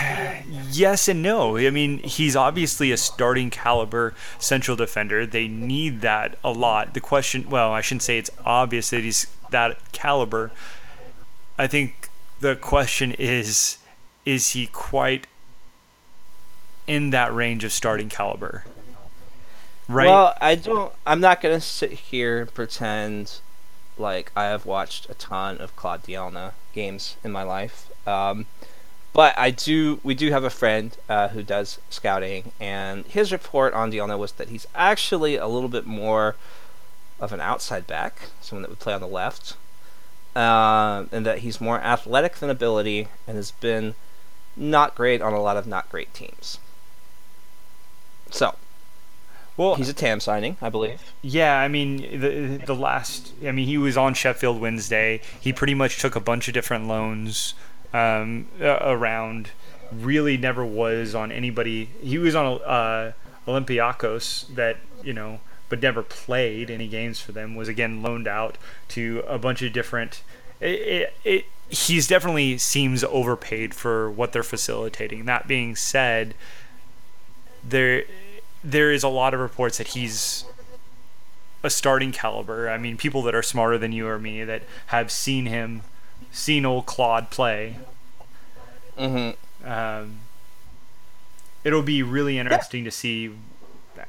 Yes and no. I mean, he's obviously a starting caliber central defender. They need that a lot. The question, well, I shouldn't say it's obvious that he's that caliber. I think the question is, is he quite in that range of starting caliber? Right. Well, I don't. I'm not gonna sit here and pretend like I have watched a ton of Claude Claudielna games in my life. Um, but I do. We do have a friend uh, who does scouting, and his report on Dielna was that he's actually a little bit more of an outside back, someone that would play on the left, uh, and that he's more athletic than ability, and has been not great on a lot of not great teams. So well, he's a TAM signing, I believe. Yeah, I mean the the last. I mean he was on Sheffield Wednesday. He pretty much took a bunch of different loans um, uh, around. Really, never was on anybody. He was on uh, Olympiacos that you know, but never played any games for them. Was again loaned out to a bunch of different. It, it, it he's definitely seems overpaid for what they're facilitating. That being said, there there is a lot of reports that he's a starting caliber. I mean, people that are smarter than you or me that have seen him, seen old Claude play. Mm-hmm. Um, it'll be really interesting yeah. to see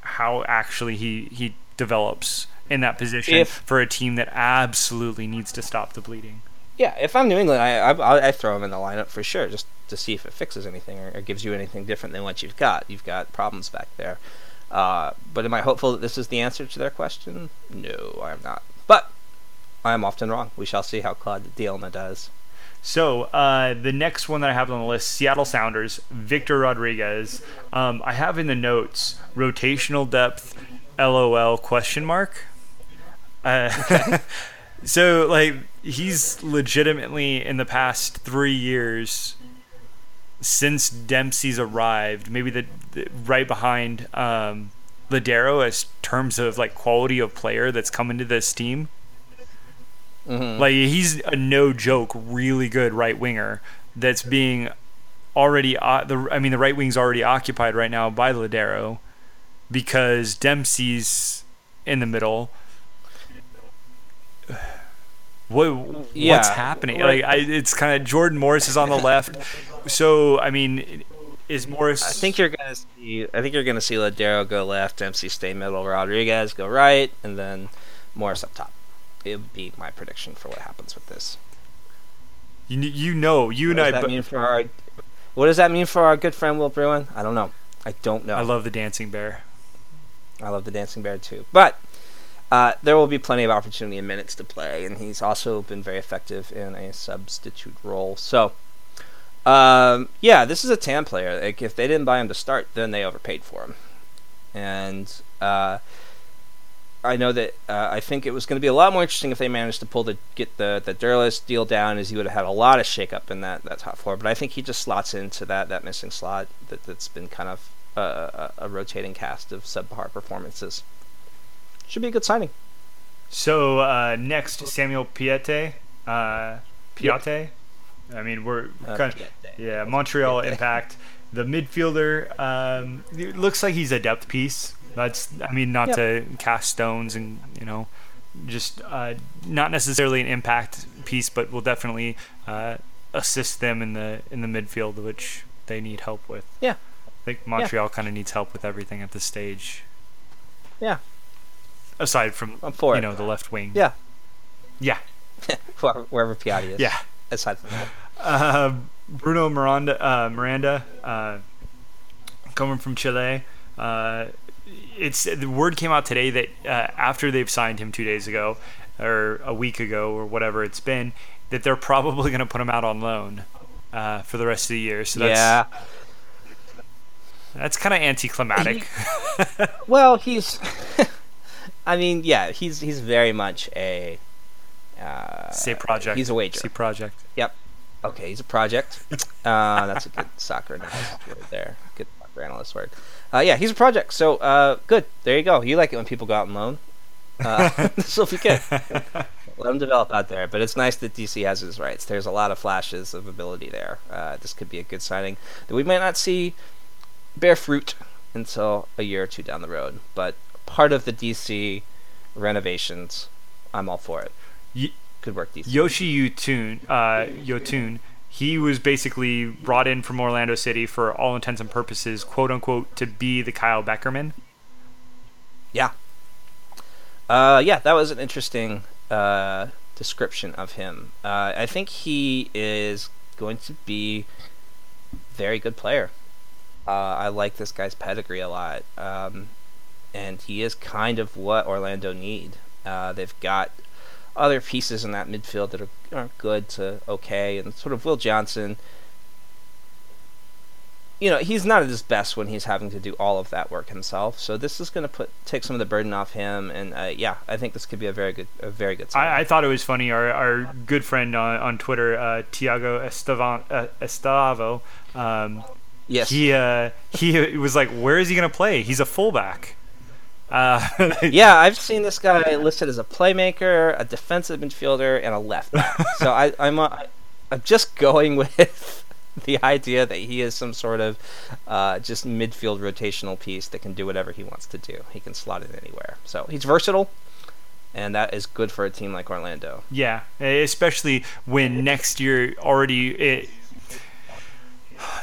how actually he he develops in that position if, for a team that absolutely needs to stop the bleeding. Yeah, if I'm New England, I, I I throw him in the lineup for sure, just to see if it fixes anything or, or gives you anything different than what you've got. You've got problems back there. Uh, but am I hopeful that this is the answer to their question? No, I am not. I am often wrong. We shall see how Claude Dielna does. So uh, the next one that I have on the list, Seattle Sounders, Victor Rodriguez. Um, I have in the notes rotational depth, LOL question mark. Uh, so like he's legitimately in the past three years since Dempsey's arrived, maybe the, the right behind um, Lodeiro as terms of like quality of player that's come into this team. Mm-hmm. Like he's a no joke, really good right winger that's being already uh, the I mean the right wing's already occupied right now by Lodeiro because Dempsey's in the middle. What yeah. what's happening? Like I, it's kind of Jordan Morris is on the left. So I mean, is Morris? I think you're gonna see. I think you're gonna see Lodeiro go left, Dempsey stay middle, Rodriguez go right, and then Morris up top it would be my prediction for what happens with this. You you know you what and I. That mean for our, what does that mean for our good friend Will Bruin? I don't know. I don't know. I love the dancing bear. I love the dancing bear too, but uh, there will be plenty of opportunity and minutes to play, and he's also been very effective in a substitute role. So, um, yeah, this is a TAM player. Like if they didn't buy him to start, then they overpaid for him, and. Uh, I know that uh, I think it was going to be a lot more interesting if they managed to pull the get the the Derlis deal down, as he would have had a lot of shakeup in that, that top floor. But I think he just slots into that that missing slot that that's been kind of a, a, a rotating cast of subpar performances. Should be a good signing. So uh, next, Samuel Piette. Uh. I mean, we're uh, kind of yeah Montreal Impact. The midfielder um, looks like he's a depth piece. That's I mean not yep. to cast stones and you know just uh, not necessarily an impact piece, but will definitely uh, assist them in the in the midfield, which they need help with. Yeah, I think Montreal yeah. kind of needs help with everything at this stage. Yeah. Aside from you it. know the left wing. Yeah. Yeah. wherever, wherever Piatti is. Yeah. Aside from that. Uh, Bruno Miranda, uh, Miranda, uh, coming from Chile. It's the word came out today that uh, after they've signed him two days ago or a week ago or whatever it's been, that they're probably going to put him out on loan uh, for the rest of the year. So that's, yeah, that's kind of anticlimactic. He, well, he's. I mean, yeah, he's he's very much a. Uh, Say project. He's a wager. Say project. Yep. Okay, he's a project. Uh, that's a good soccer analyst word there. Good soccer analyst word. Uh, yeah, he's a project. So uh, good. There you go. You like it when people go out and loan. Uh, so if you can, let him develop out there. But it's nice that DC has his rights. There's a lot of flashes of ability there. Uh, this could be a good signing that we might not see bear fruit until a year or two down the road. But part of the DC renovations, I'm all for it. Y- could work DC. Yoshi Yotun, uh, Yotun he was basically brought in from Orlando City for all intents and purposes, quote unquote, to be the Kyle Beckerman. Yeah. Uh, yeah, that was an interesting uh, description of him. Uh, I think he is going to be very good player. Uh, I like this guy's pedigree a lot, um, and he is kind of what Orlando need. Uh, they've got other pieces in that midfield that are, are good to okay, and sort of Will Johnson. You know, he's not at his best when he's having to do all of that work himself. So this is going to put take some of the burden off him, and uh, yeah, I think this could be a very good, a very good. I, I, thought it was funny. Our, our good friend on, on Twitter, uh, Tiago Estevan, uh, Estavo, um, yes, he uh, he was like, "Where is he going to play? He's a fullback." Uh, yeah, I've seen this guy listed as a playmaker, a defensive midfielder, and a left back. so I, I'm a, I'm just going with the idea that he is some sort of uh, just midfield rotational piece that can do whatever he wants to do. He can slot it anywhere. So he's versatile. and that is good for a team like Orlando. Yeah, especially when next year already it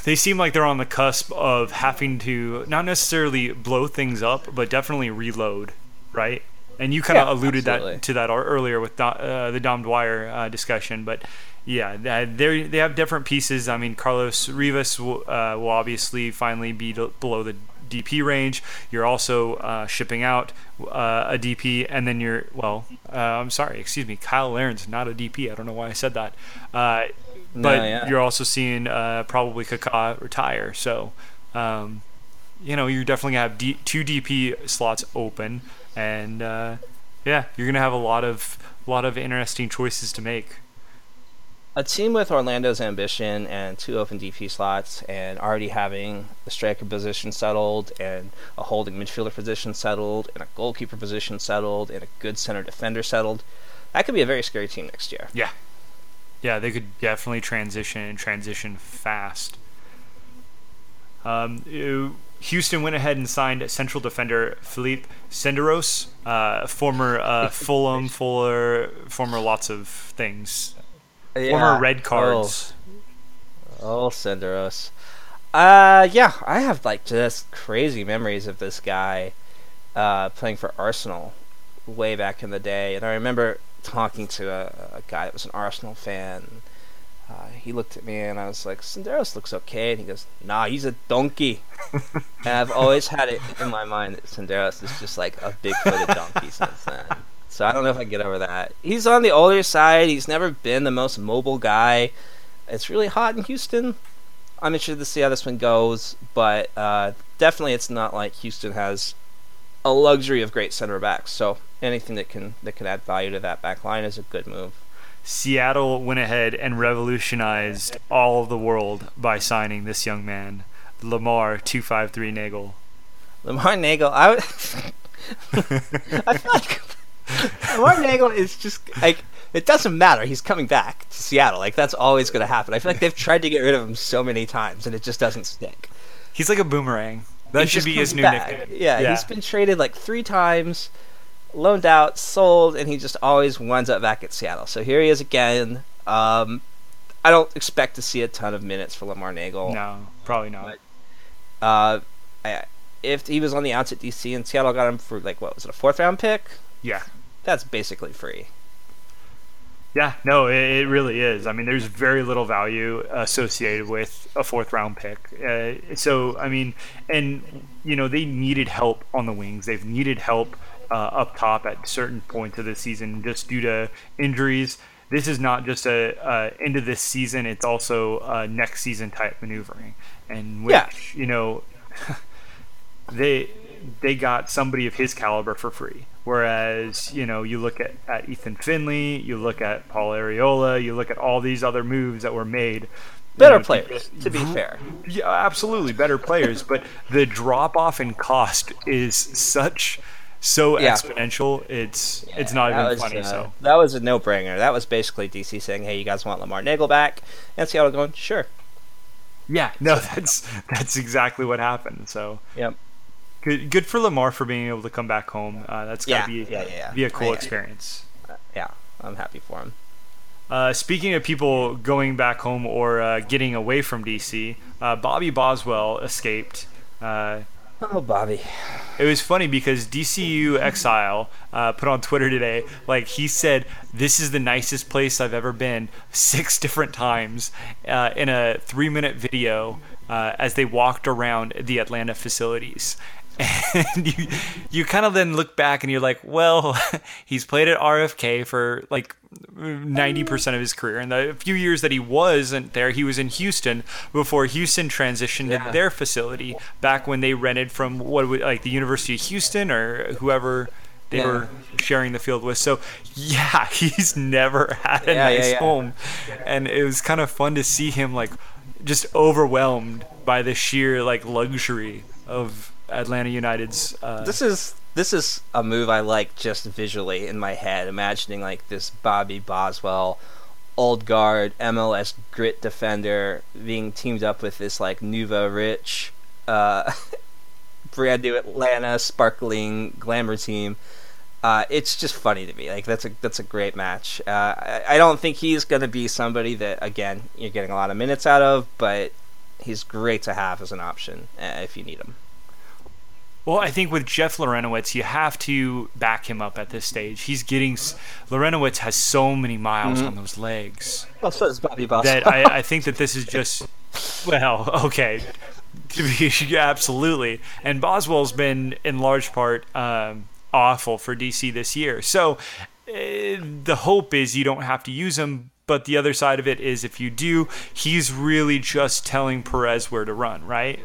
they seem like they're on the cusp of having to not necessarily blow things up, but definitely reload, right? And you kind of Yeah, alluded absolutely. that to that earlier with uh, the Dom Dwyer uh, discussion, but yeah, they they have different pieces. I mean, Carlos Rivas will, uh, will obviously finally be below the DP range. You're also uh, shipping out uh, a DP, and then you're well. Uh, I'm sorry, excuse me. Kyle Larin's not a DP. I don't know why I said that. Uh, No, but yeah. you're also seeing uh, probably Kaká retire. So, um, you know, you're definitely gonna have D- two DP slots open, and uh, yeah, you're gonna have a lot of lot of interesting choices to make. a team with Orlando's ambition and two open DP slots, and already having the striker position settled, and a holding midfielder position settled, and a goalkeeper position settled, and a good center defender settled, that could be a very scary team next year. Yeah, yeah, they could definitely transition and transition fast. Um, you- Houston went ahead and signed central defender Philippe Senderos, uh, former uh, Fulham, Fuller, former lots of things, former red cards. Oh, oh Senderos. Uh, yeah, I have like just crazy memories of this guy uh, playing for Arsenal way back in the day, and I remember talking to a, a guy that was an Arsenal fan. Uh, he looked at me and I was like, Senderos looks okay. And he goes, Nah, he's a donkey. and I've always had it in my mind that Senderos is just like a big footed donkey since then. So I don't know if I can get over that. He's on the older side. He's never been the most mobile guy. It's really hot in Houston. I'm interested to see how this one goes, but uh, definitely it's not like Houston has a luxury of great center backs. So anything that can that can add value to that back line is a good move. Seattle went ahead and revolutionized all of the world by signing this young man, Lamar two five three Neagle. Lamar Neagle, I would. I feel like Lamar Neagle is just like it doesn't matter. He's coming back to Seattle. Like that's always going to happen. I feel like they've tried to get rid of him so many times, and it just doesn't stick. He's like a boomerang. That should be his new back. nickname. Yeah, he's been traded like three times, loaned out, sold, and he just always winds up back at Seattle. So here he is again. Um, I don't expect to see a ton of minutes for Lamar Neagle. no, probably not. But- Uh, I, if he was on the outs at DC and Seattle got him for like what was it a fourth round pick? Yeah. That's basically free. Yeah, no, it, it really is. I mean, there's very little value associated with a fourth round pick. Uh, so, I mean, and, you know, they needed help on the wings. They've needed help uh, up top at certain points of the season just due to injuries. This is not just a, a end of this season, it's also a next season type maneuvering. And which, Yeah. you know, they they got somebody of his caliber for free. Whereas, you know, you look at, at Ethan Finlay, you look at Paul Arriola, you look at all these other moves that were made. you Better know, players, to be fair. Yeah, absolutely, better players. but the drop off in cost is such so Yeah. exponential. It's it's not even was, funny. uh, so that was a no brainer. That was basically DC saying, "Hey, you guys want Lamar Neagle back?" And Seattle going, "Sure." yeah, no, that's that's exactly what happened. So Yep. Good good for Lamar for being able to come back home. Uh, that's Yeah, gotta be yeah, yeah, yeah. be a cool I- experience. Yeah, I'm happy for him. Uh, speaking of people going back home or uh, getting away from DC, uh, Bobby Boswell escaped. Uh, Oh, Bobby. it was funny because DCU Exile uh, put on Twitter today, like he said, "This is the nicest place I've ever been." Six different times uh, in a three-minute video uh, as they walked around the Atlanta facilities. And you, you kind of then look back and you're like, well, he's played at RFK for like 90% of his career. And the few years that he wasn't there, he was in Houston before Houston transitioned Yeah. to their facility back when they rented from what would like the University of Houston or whoever they Yeah. were sharing the field with. So yeah, he's never had a Yeah, nice home, and it was kind of fun to see him like just overwhelmed by the sheer like luxury of Atlanta United's. Uh, This is this is a move I like just visually in my head, imagining like this Bobby Boswell, old guard MLS grit defender being teamed up with this like nouveau rich, uh, brand new Atlanta sparkling glamour team. uh, it's just funny to me. Like that's a that's a great match. Uh, I, I don't think he's going to be somebody that again you're getting a lot of minutes out of, but he's great to have as an option uh, if you need him. Well, I think with Jeff Larentowicz, you have to back him up at this stage. He's getting Larentowicz has so many miles mm-hmm. on those legs. Well, so does Bobby Boswell. That I, I think that this is just well, okay, absolutely. And Boswell's been in large part um, awful for DC this year. So uh, the hope is you don't have to use him. But the other side of it is if you do, he's really just telling Perez where to run, right?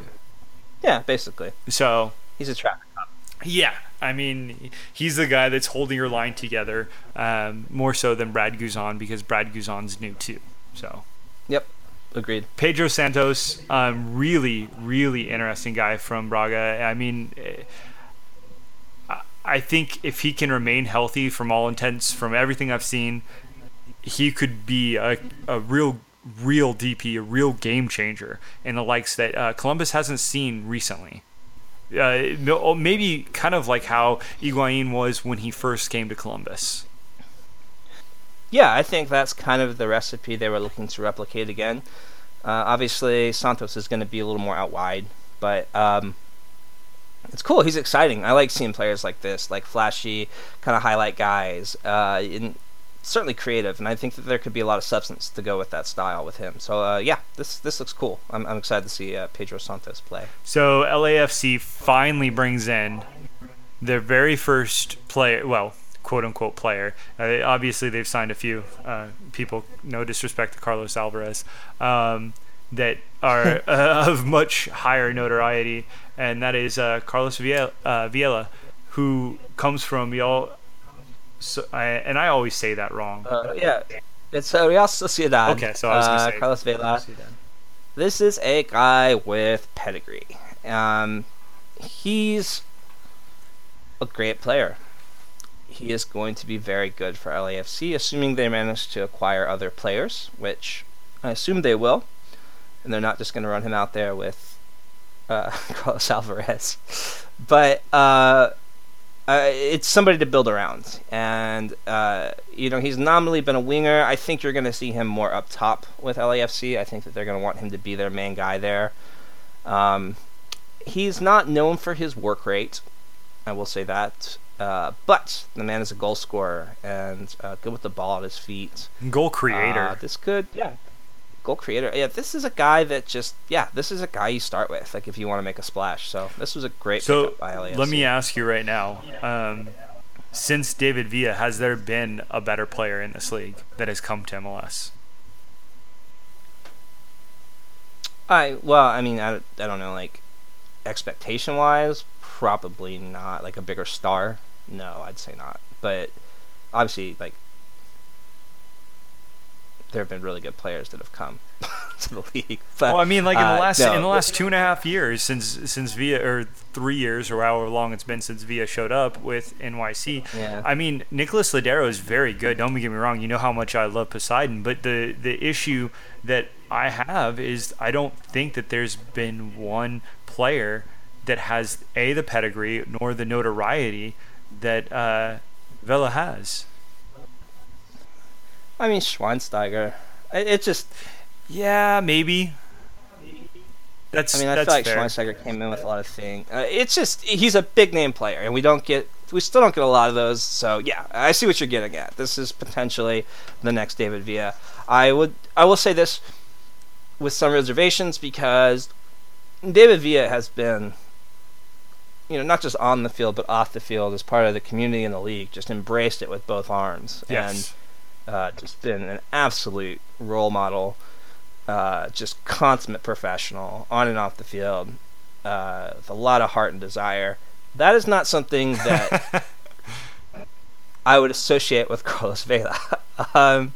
Yeah, basically. So He's a traffic cop. Yeah, I mean, he's the guy that's holding your line together um, more so than Brad Guzan because Brad Guzan's new too. So. Yep. Agreed. Pedro Santos, um, really, really interesting guy from Braga. I mean, eh, I think if he can remain healthy from all intents, from everything I've seen, he could be a, a real, real DP, a real game changer in the likes that uh, Columbus hasn't seen recently uh, maybe kind of like how Higuain was when he first came to Columbus. Yeah, I think that's kind of the recipe they were looking to replicate again. Uh, obviously, Santos is going to be a little more out wide, but um, it's cool. He's exciting. I like seeing players like this, like flashy, kind of highlight guys. Uh, in, certainly creative, and I think that there could be a lot of substance to go with that style with him. So uh, yeah, this this looks cool. I'm, I'm excited to see uh, Pedro Santos play. So LAFC finally brings in their very first player. Well, quote unquote player. Uh, obviously, they've signed a few uh, people. No disrespect to Carlos Alvarez. Um, that are uh, of much higher notoriety, and that is uh, Carlos Vela, Vela, who comes from y'all so, I, and I always say that wrong. Uh, yeah, it's uh, Real Sociedad. Okay, so I was uh, say Carlos Vela. This is a guy with pedigree. Um, he's a great player. He is going to be very good for LAFC, assuming they manage to acquire other players, which I assume they will. And they're not just going to run him out there with uh, Carlos Alvarez. But uh, uh, it's somebody to build around. And, uh, you know, he's nominally been a winger. I think you're going to see him more up top with LAFC. I think that they're going to want him to be their main guy there. Um, he's not known for his work rate. I will say that. Uh, but the man is a goal scorer and uh, good with the ball at his feet. Goal creator. Uh, this could, yeah, goal creator. Yeah, this is a guy that just yeah, this is a guy you start with. Like if you want to make a splash. So this was a great so let me ask you right now. Um, since David Villa, has there been a better player in this league that has come to MLS? I well, I mean, I, I don't know, like expectation wise, probably not. Like a bigger star, no, I'd say not. But obviously, like there have been really good players that have come to the league. But, well, I mean, like in the uh, last no, in the last two and a half years since since Villa or three years or however long it's been since Villa showed up with NYC. Yeah. I mean, Nicholas Lodeiro is very good. Don't get me wrong. You know how much I love Poseidon, but the the issue that I have is I don't think that there's been one player that has a the pedigree nor the notoriety that uh, Vela has. I mean, Schweinsteiger. It, it just. Yeah, maybe. That's. I mean, I feel like fair. Schweinsteiger came in with a lot of things. Uh, it's just he's a big name player, and we don't get. We still don't get a lot of those. So yeah, I see what you're getting at. This is potentially the next David Villa. I would. I will say this with some reservations because David Villa has been you know, not just on the field but off the field as part of the community in the league, just embraced it with both arms. Yes. And uh, just been an absolute role model, uh, just consummate professional on and off the field, uh, with a lot of heart and desire. That is not something that I would associate with Carlos Vela. um,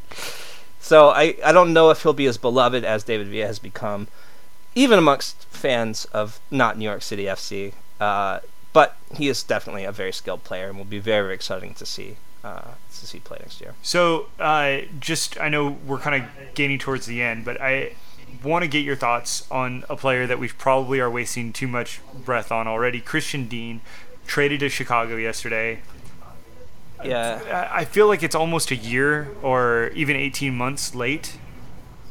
so I, I don't know if he'll be as beloved as David Villa has become, even amongst fans of not New York City FC. Uh, but he is definitely a very skilled player and will be very, very exciting to see uh, to see play next year. So, uh, just I know we're kind of gaining towards the end, but I want to get your thoughts on a player that we probably are wasting too much breath on already. Christian Dean traded to Chicago yesterday. Yeah. I feel like it's almost a year or even 18 months late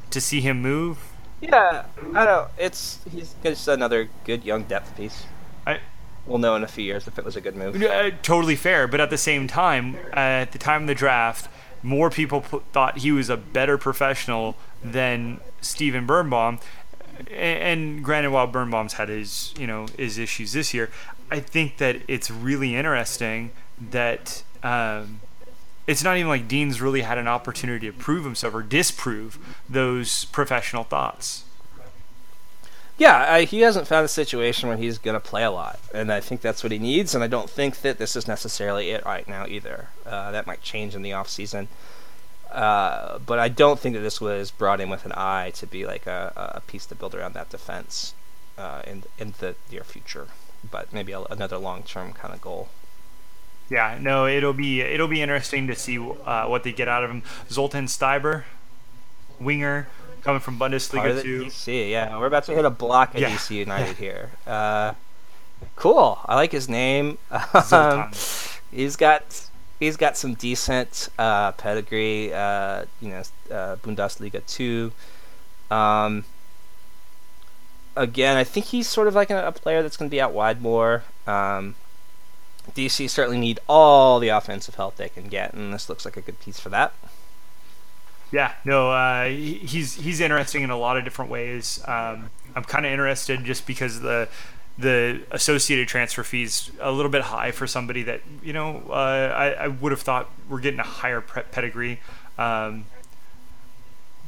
to see him move. Yeah, I don't. It's he's just another good young depth piece. We'll know in a few years if it was a good move. Uh, totally fair, but at the same time, uh, at the time of the draft, more people p- thought he was a better professional than Steven Birnbaum. And, and granted, while Birnbaum's had his, you know, his issues this year, I think that it's really interesting that um, it's not even like Dean's really had an opportunity to prove himself or disprove those professional thoughts. Yeah, I, he hasn't found a situation where he's going to play a lot, and I think that's what he needs. And I don't think that this is necessarily it right now either. Uh, that might change in the off season. Uh, but I don't think that this was brought in with an eye to be like a, a piece to build around that defense uh, in in the near future. But maybe a, another long term kind of goal. Yeah, no, it'll be it'll be interesting to see uh, what they get out of him. Zoltan Stieber, winger, coming from Bundesliga too. DC, yeah, we're about to hit a block at yeah. DC United here. Uh, cool, I like his name. Um, he's got he's got some decent uh, pedigree. Uh, you know, uh, Bundesliga two. Um, again, I think he's sort of like a, a player that's going to be out wide more. Um, DC certainly need all the offensive help they can get, and this looks like a good piece for that. Yeah, no, uh, he's he's interesting in a lot of different ways. Um, I'm kind of interested just because the the associated transfer fees a little bit high for somebody that you know uh, I, I would have thought we're getting a higher pedigree. Um,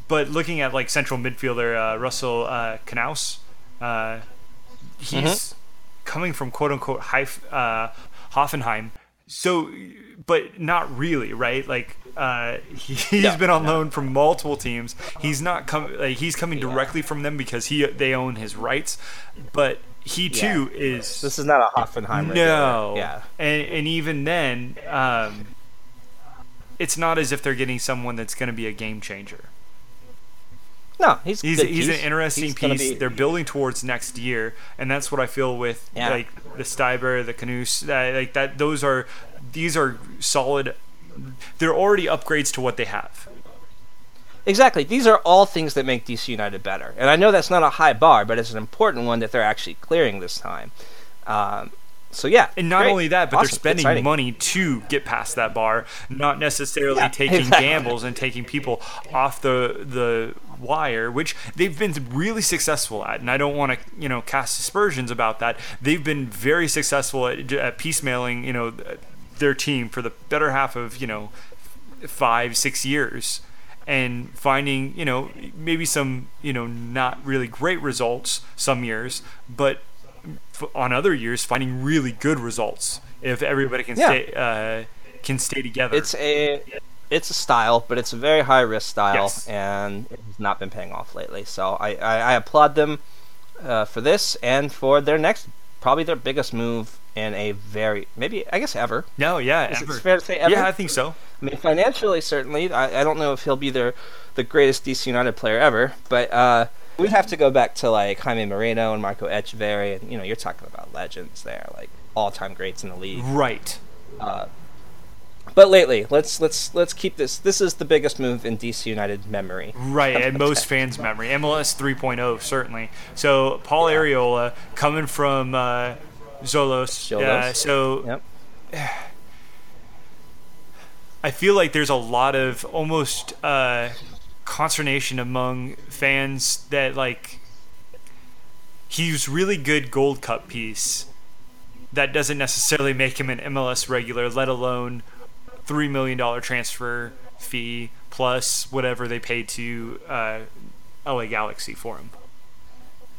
but looking at like central midfielder uh, Russell uh, Canouse, uh, he's mm-hmm. coming from quote unquote Heif, uh, Hoffenheim. So, but not really, right? Like uh, he, has yeah, been on loan from multiple teams. He's not coming. Like, he's coming yeah. directly from them because he they own his rights. But he too yeah. is. This is not a Hoffenheim. No. Yeah. And and even then, um, it's not as if they're getting someone that's going to be a game changer. No, he's he's, he's an interesting he's piece. Be... They're building towards next year, and that's what I feel with yeah. like the Stieber, the Canouse, uh, like that. Those are these are solid. They're already upgrades to what they have. Exactly. These are all things that make DC United better. And I know that's not a high bar, but it's an important one that they're actually clearing this time. Um, so yeah, and not great. only that, but awesome. they're spending Exciting. money to get past that bar, not necessarily yeah, taking exactly. gambles and taking people off the the wire, which they've been really successful at. And I don't want to you know cast aspersions about that. They've been very successful at, at piecemealing you know their team for the better half of you know five six years and finding you know maybe some you know not really great results some years but on other years finding really good results if everybody can yeah. stay uh, can stay together. It's a it's a style, but it's a very high risk style, yes. and it has not been paying off lately. So I, I, I applaud them uh, for this and for their next, probably their biggest move in a very maybe I guess ever. No, yeah, Is ever. Fair to say ever. Yeah, I think so. I mean, financially, certainly. I, I don't know if he'll be their the greatest DC United player ever, but uh, we have to go back to like Jaime Moreno and Marco Etcheverry, and you know, you're talking about legends there, like all-time greats in the league. Right. Uh, but lately, let's let's let's keep this. This is the biggest move in DC United memory. Right, and most fans' memory. MLS 3.0 certainly. So Paul yeah. Arriola coming from uh. Xolos. Uh, so. Yep. I feel like there's a lot of almost uh, consternation among fans that like he's really good Gold Cup piece. That doesn't necessarily make him an MLS regular, let alone three million dollar transfer fee plus whatever they paid to uh, LA Galaxy for him.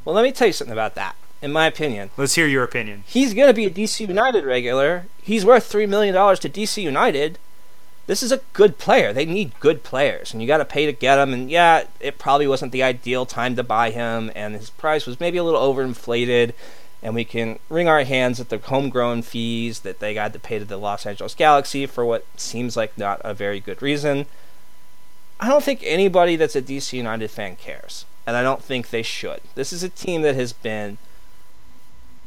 Well, let me tell you something about that. In my opinion, let's hear your opinion. He's going to be a DC United regular. He's worth three million dollars to DC United this is a good player. They need good players, and you got to pay to get him. And yeah, it probably wasn't the ideal time to buy him, and his price was maybe a little overinflated. And we can wring our hands at the homegrown fees that they got to pay to the Los Angeles Galaxy for what seems like not a very good reason. I don't think anybody that's a DC United fan cares, and I don't think they should. This is a team that has been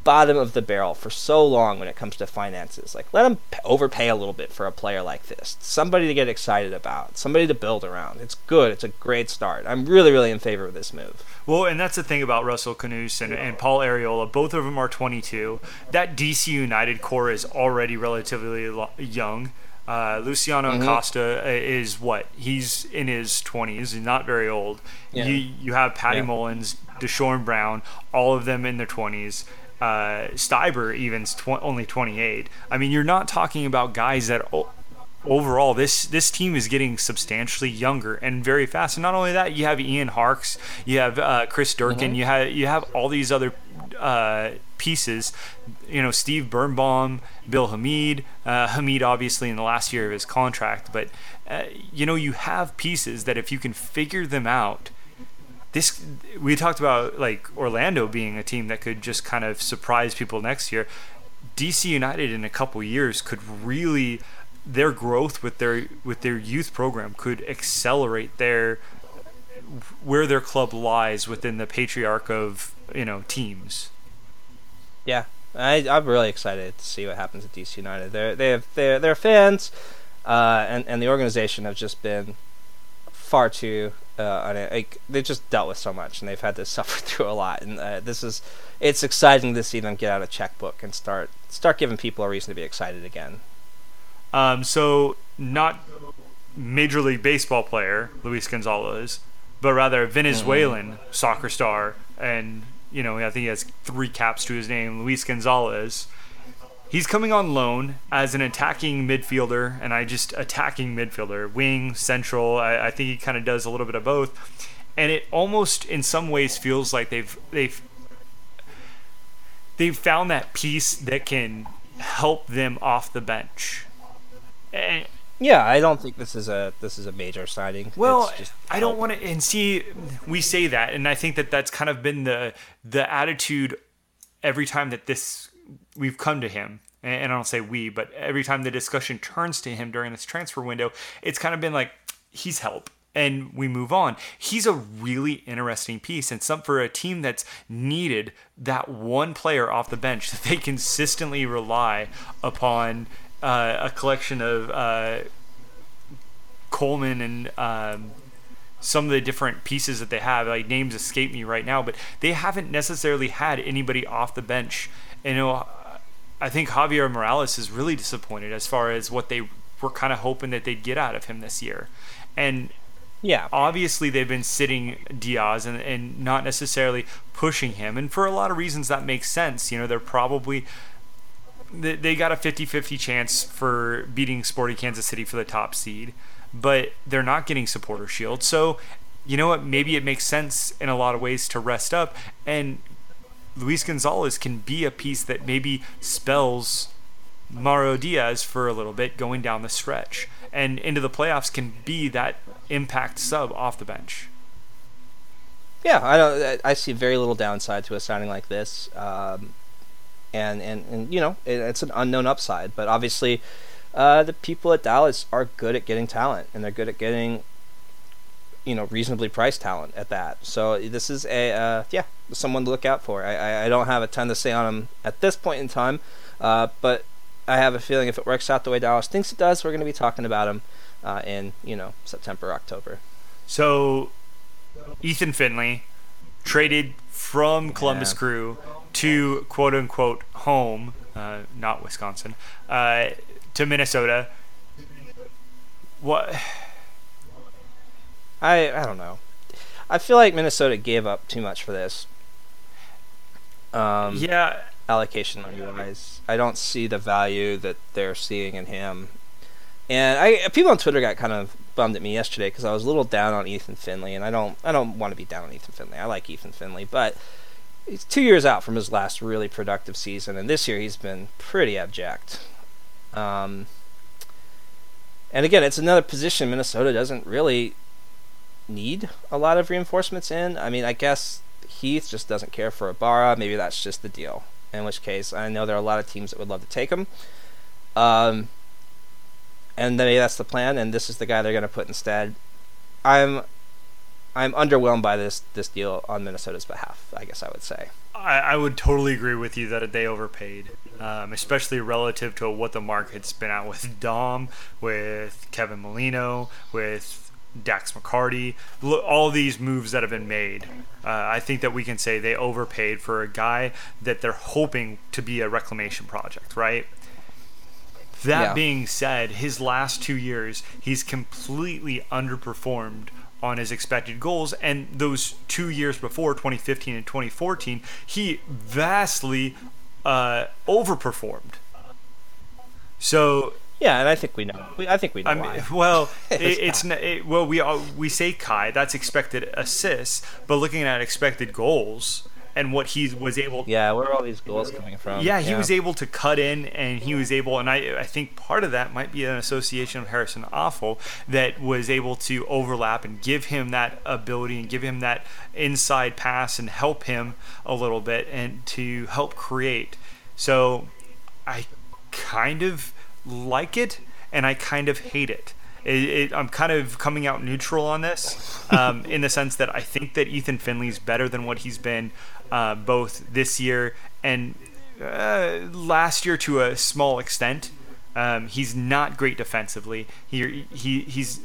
bottom of the barrel for so long when it comes to finances. Like, let them overpay a little bit for a player like this. Somebody to get excited about, somebody to build around. It's good. It's a great start. I'm really, really in favor of this move. Well, and that's the thing about Russell Canouse and, and Paul Arriola. Both of them are 22. That DC United core is already relatively young. Uh, Luciano mm-hmm. Acosta uh, is what? He's in his 20s. He's not very old. Yeah. You, you have Patty yeah. Mullins, Deshorn Brown, all of them in their 20s. Uh, even's tw- only 28. I mean, you're not talking about guys that o- overall this this team is getting substantially younger and very fast. And not only that, you have Ian Harkes, you have uh, Chris Durkin, mm-hmm. you have you have all these other uh, pieces. You know, Steve Birnbaum, Bill Hamid, uh, Hamid obviously in the last year of his contract, but uh, you know you have pieces that if you can figure them out this we talked about like Orlando being a team that could just kind of surprise people next year. DC United in a couple years could really their growth with their with their youth program could accelerate their where their club lies within the patriarch of you know teams. Yeah, I I'm really excited to see what happens at DC United. They're they have their their fans, uh, and and the organization have just been far too uh, like they just dealt with so much and they've had to suffer through a lot and uh, this is it's exciting to see them get out a checkbook and start start giving people a reason to be excited again um, so not major league baseball player luis gonzalez but rather venezuelan mm-hmm. soccer star and you know i think he has three caps to his name luis gonzalez He's coming on loan as an attacking midfielder, and I just attacking midfielder, wing, central. I, I think he kind of does a little bit of both, and it almost, in some ways, feels like they've they've they've found that piece that can help them off the bench. And, yeah, I don't think this is a this is a major signing. Well, I don't want to and see we say that and I think that that's kind of been the the attitude every time that this we've come to him and I don't say we, but every time the discussion turns to him during this transfer window, it's kind of been like he's help and we move on. He's a really interesting piece and some for a team that's needed that one player off the bench that they consistently rely upon uh, a collection of uh, Coleman and um, some of the different pieces that they have. Like names escape me right now, but they haven't necessarily had anybody off the bench. You know, I think Javier Morales is really disappointed as far as what they were kind of hoping that they'd get out of him this year. And yeah, obviously they've been sitting Diaz and, and not necessarily pushing him. And for a lot of reasons, that makes sense. You know, they're probably they, they got a 50-50 chance for beating Sporting Kansas City for the top seed, but they're not getting supporter shield. So, you know what? Maybe it makes sense in a lot of ways to rest up and Luis Gonzalez can be a piece that maybe spells Mauro Diaz for a little bit going down the stretch and into the playoffs can be that impact sub off the bench. Yeah, I don't. I see very little downside to a signing like this, um, and and and you know it, it's an unknown upside. But obviously, uh, the people at Dallas are good at getting talent, and they're good at getting you know reasonably priced talent at that. So this is a uh, yeah someone to look out for. I, I, don't have a ton to say on him at this point in time, uh, but I have a feeling if it works out the way Dallas thinks it does, we're going to be talking about him uh, in you know September October. So Ethan Finlay traded from Columbus yeah. Crew to quote unquote home, uh, not Wisconsin, uh, to Minnesota. What? I I don't know. I feel like Minnesota gave up too much for this. Um, yeah. Allocation wise, I don't see the value that they're seeing in him. And I people on Twitter got kind of bummed at me yesterday because I was a little down on Ethan Finlay, and I don't I don't want to be down on Ethan Finlay. I like Ethan Finlay, but he's two years out from his last really productive season, and this year he's been pretty abject. Um, and again, it's another position Minnesota doesn't really need a lot of reinforcements in. I mean, I guess Heath just doesn't care for Ibarra. Maybe that's just the deal. In which case, I know there are a lot of teams that would love to take him. Um, and maybe that's the plan, and this is the guy they're going to put instead. I'm I'm underwhelmed by this this deal on Minnesota's behalf. I guess I would say. I, I would totally agree with you that they overpaid, um, especially relative to what the market's been at with Dom, with Kevin Molino, with Dax McCarty, all these moves that have been made. Uh, I think that we can say they overpaid for a guy that they're hoping to be a reclamation project, right? That yeah. being said, his last two years, he's completely underperformed on his expected goals. And those two years before, 2015 and 2014, he vastly uh, overperformed. So yeah, and I think we know. I think we know. I mean, well, it, it's it, well we we say Kai that's expected assists, but looking at expected goals, and what he was able. Yeah, where are all these goals coming from? Yeah, he yeah. was able to cut in, and he was able, and I, I think part of that might be an association of Harrison Afful that was able to overlap and give him that ability and give him that inside pass and help him a little bit and to help create. So, I kind of like it, and I kind of hate it. It, it, I'm kind of coming out neutral on this, um, in the sense that I think that Ethan Finlay's better than what he's been uh, both this year and uh, last year to a small extent. Um, he's not great defensively. He, he he's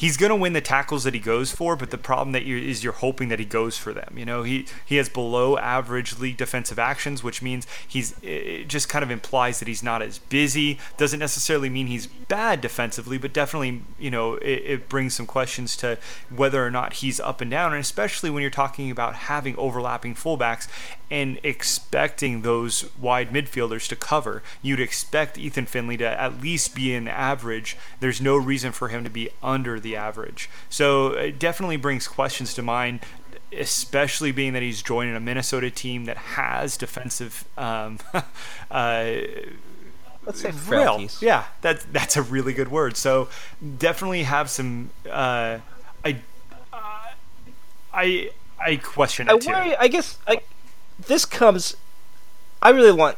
he's going to win the tackles that he goes for, but the problem that you're, is you're hoping that he goes for them. You know, he he has below average league defensive actions, which means he's it just kind of implies that he's not as busy. Doesn't necessarily mean he's bad defensively, but definitely you know it, it brings some questions to whether or not he's up and down, and especially when you're talking about having overlapping fullbacks and expecting those wide midfielders to cover. You'd expect Ethan Finlay to at least be an average. There's no reason for him to be under the average. So it definitely brings questions to mind especially being that he's joining a Minnesota team that has defensive um, uh, Let's say frailties. Yeah, that's that's a really good word. So definitely have some. Uh, I, uh, I I question it I too. Worry, I guess I this comes. I really want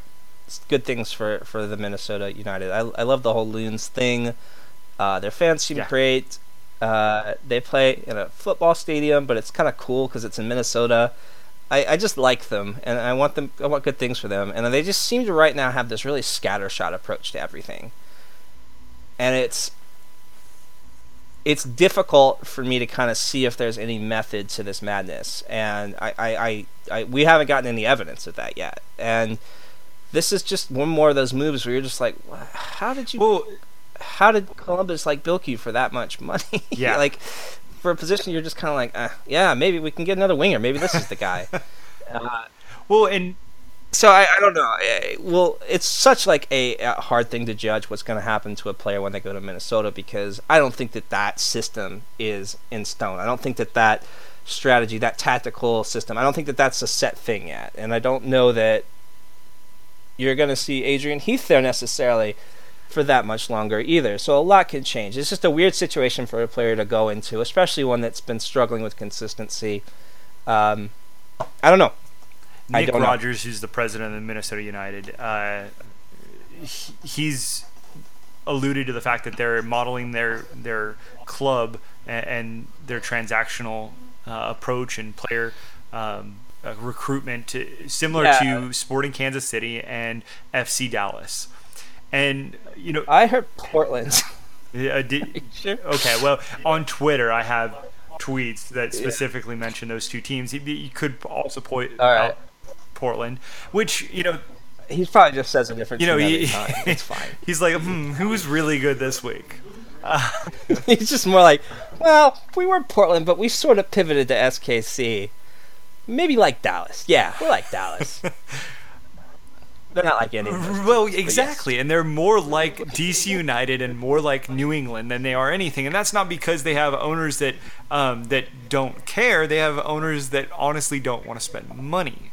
good things for for the Minnesota United. I I love the whole loons thing. Uh, their fans seem yeah. great. Uh, they play in a football stadium, but it's kind of cool because it's in Minnesota. I, I just like them, and I want them. I want good things for them, and they just seem to right now have this really scattershot approach to everything. And it's it's difficult for me to kind of see if there's any method to this madness, and I, I, I, I, we haven't gotten any evidence of that yet. And this is just one more of those moves where you're just like, how did you? Well, how did Columbus like bilk you for that much money? Yeah, like for a position you're just kind of like, uh, yeah, maybe we can get another winger. Maybe this is the guy. uh, well, and so I, I don't know. Well, it's such like a, a hard thing to judge what's going to happen to a player when they go to Minnesota because I don't think that that system is in stone. I don't think that that strategy, that tactical system, I don't think that that's a set thing yet. And I don't know that you're going to see Adrian Heath there necessarily for that much longer either. So a lot can change. It's just a weird situation for a player to go into, especially one that's been struggling with consistency. Um, I don't know. Nick Rogers, know. who's the president of Minnesota United, uh, he's alluded to the fact that they're modeling their their club and, and their transactional uh, approach and player um, uh, recruitment to, similar yeah. to Sporting Kansas City and FC Dallas. And you know, I heard Portland. Yeah, did, sure? Okay, well, on Twitter I have tweets that specifically yeah. mention those two teams. You could also point out Portland, which you know he probably just says a different. You know, he, it's fine. He's like, hmm, who's really good this week? Uh, he's just more like, well, we were Portland, but we sort of pivoted to SKC. Maybe like Dallas. Yeah, we're like Dallas. They're not like any. Well, exactly, yes. and they're more like DC United and more like New England than they are anything, and that's not because they have owners that um, that don't care. They have owners that honestly don't want to spend money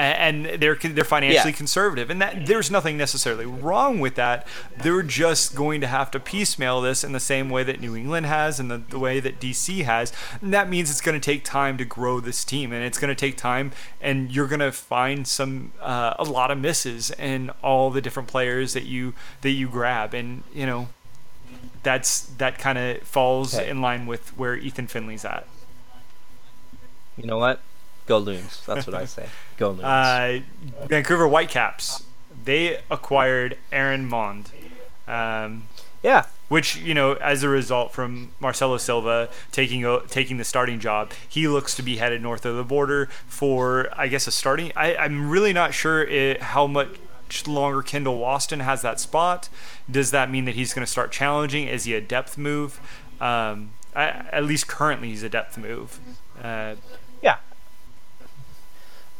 and they're they're financially yeah. conservative, and that there's nothing necessarily wrong with that. They're just going to have to piecemeal this in the same way that New England has, and the, the way that DC has. And that means it's going to take time to grow this team, and it's going to take time, and you're going to find some uh, a lot of misses in all the different players that you that you grab, and you know that's that kind of falls okay. in line with where Ethan Finlay's at. You know what? Go Loons. That's what I say. Go. Uh, Vancouver Whitecaps. They acquired Aaron Maund. Um, yeah. Which you know, as a result from Marcelo Silva taking o- taking the starting job, he looks to be headed north of the border for, I guess, a starting. I, I'm really not sure it, how much longer Kendall Waston has that spot. Does that mean that he's going to start challenging? Is he a depth move? Um, I, at least currently, he's a depth move. Uh, yeah.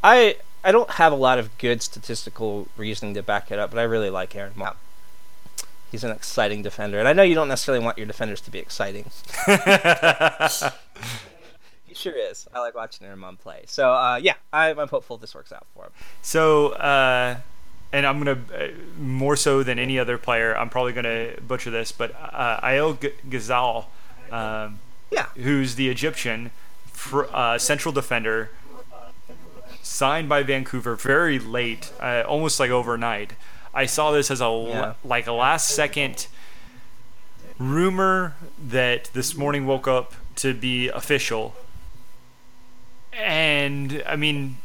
I I don't have a lot of good statistical reasoning to back it up, but I really like Aaron Maund. He's an exciting defender, and I know you don't necessarily want your defenders to be exciting. he sure is. I like watching Aaron Maund play. So uh, yeah, I'm, I'm, hopeful this works out for him. So. Uh, and I'm gonna uh, more so than any other player. I'm probably gonna butcher this, but uh, Ael G- Ghazal, um, yeah, who's the Egyptian fr- uh, central defender, signed by Vancouver very late, uh, almost like overnight. I saw this as a yeah. like a last second rumor that this morning woke up to be official. And I mean,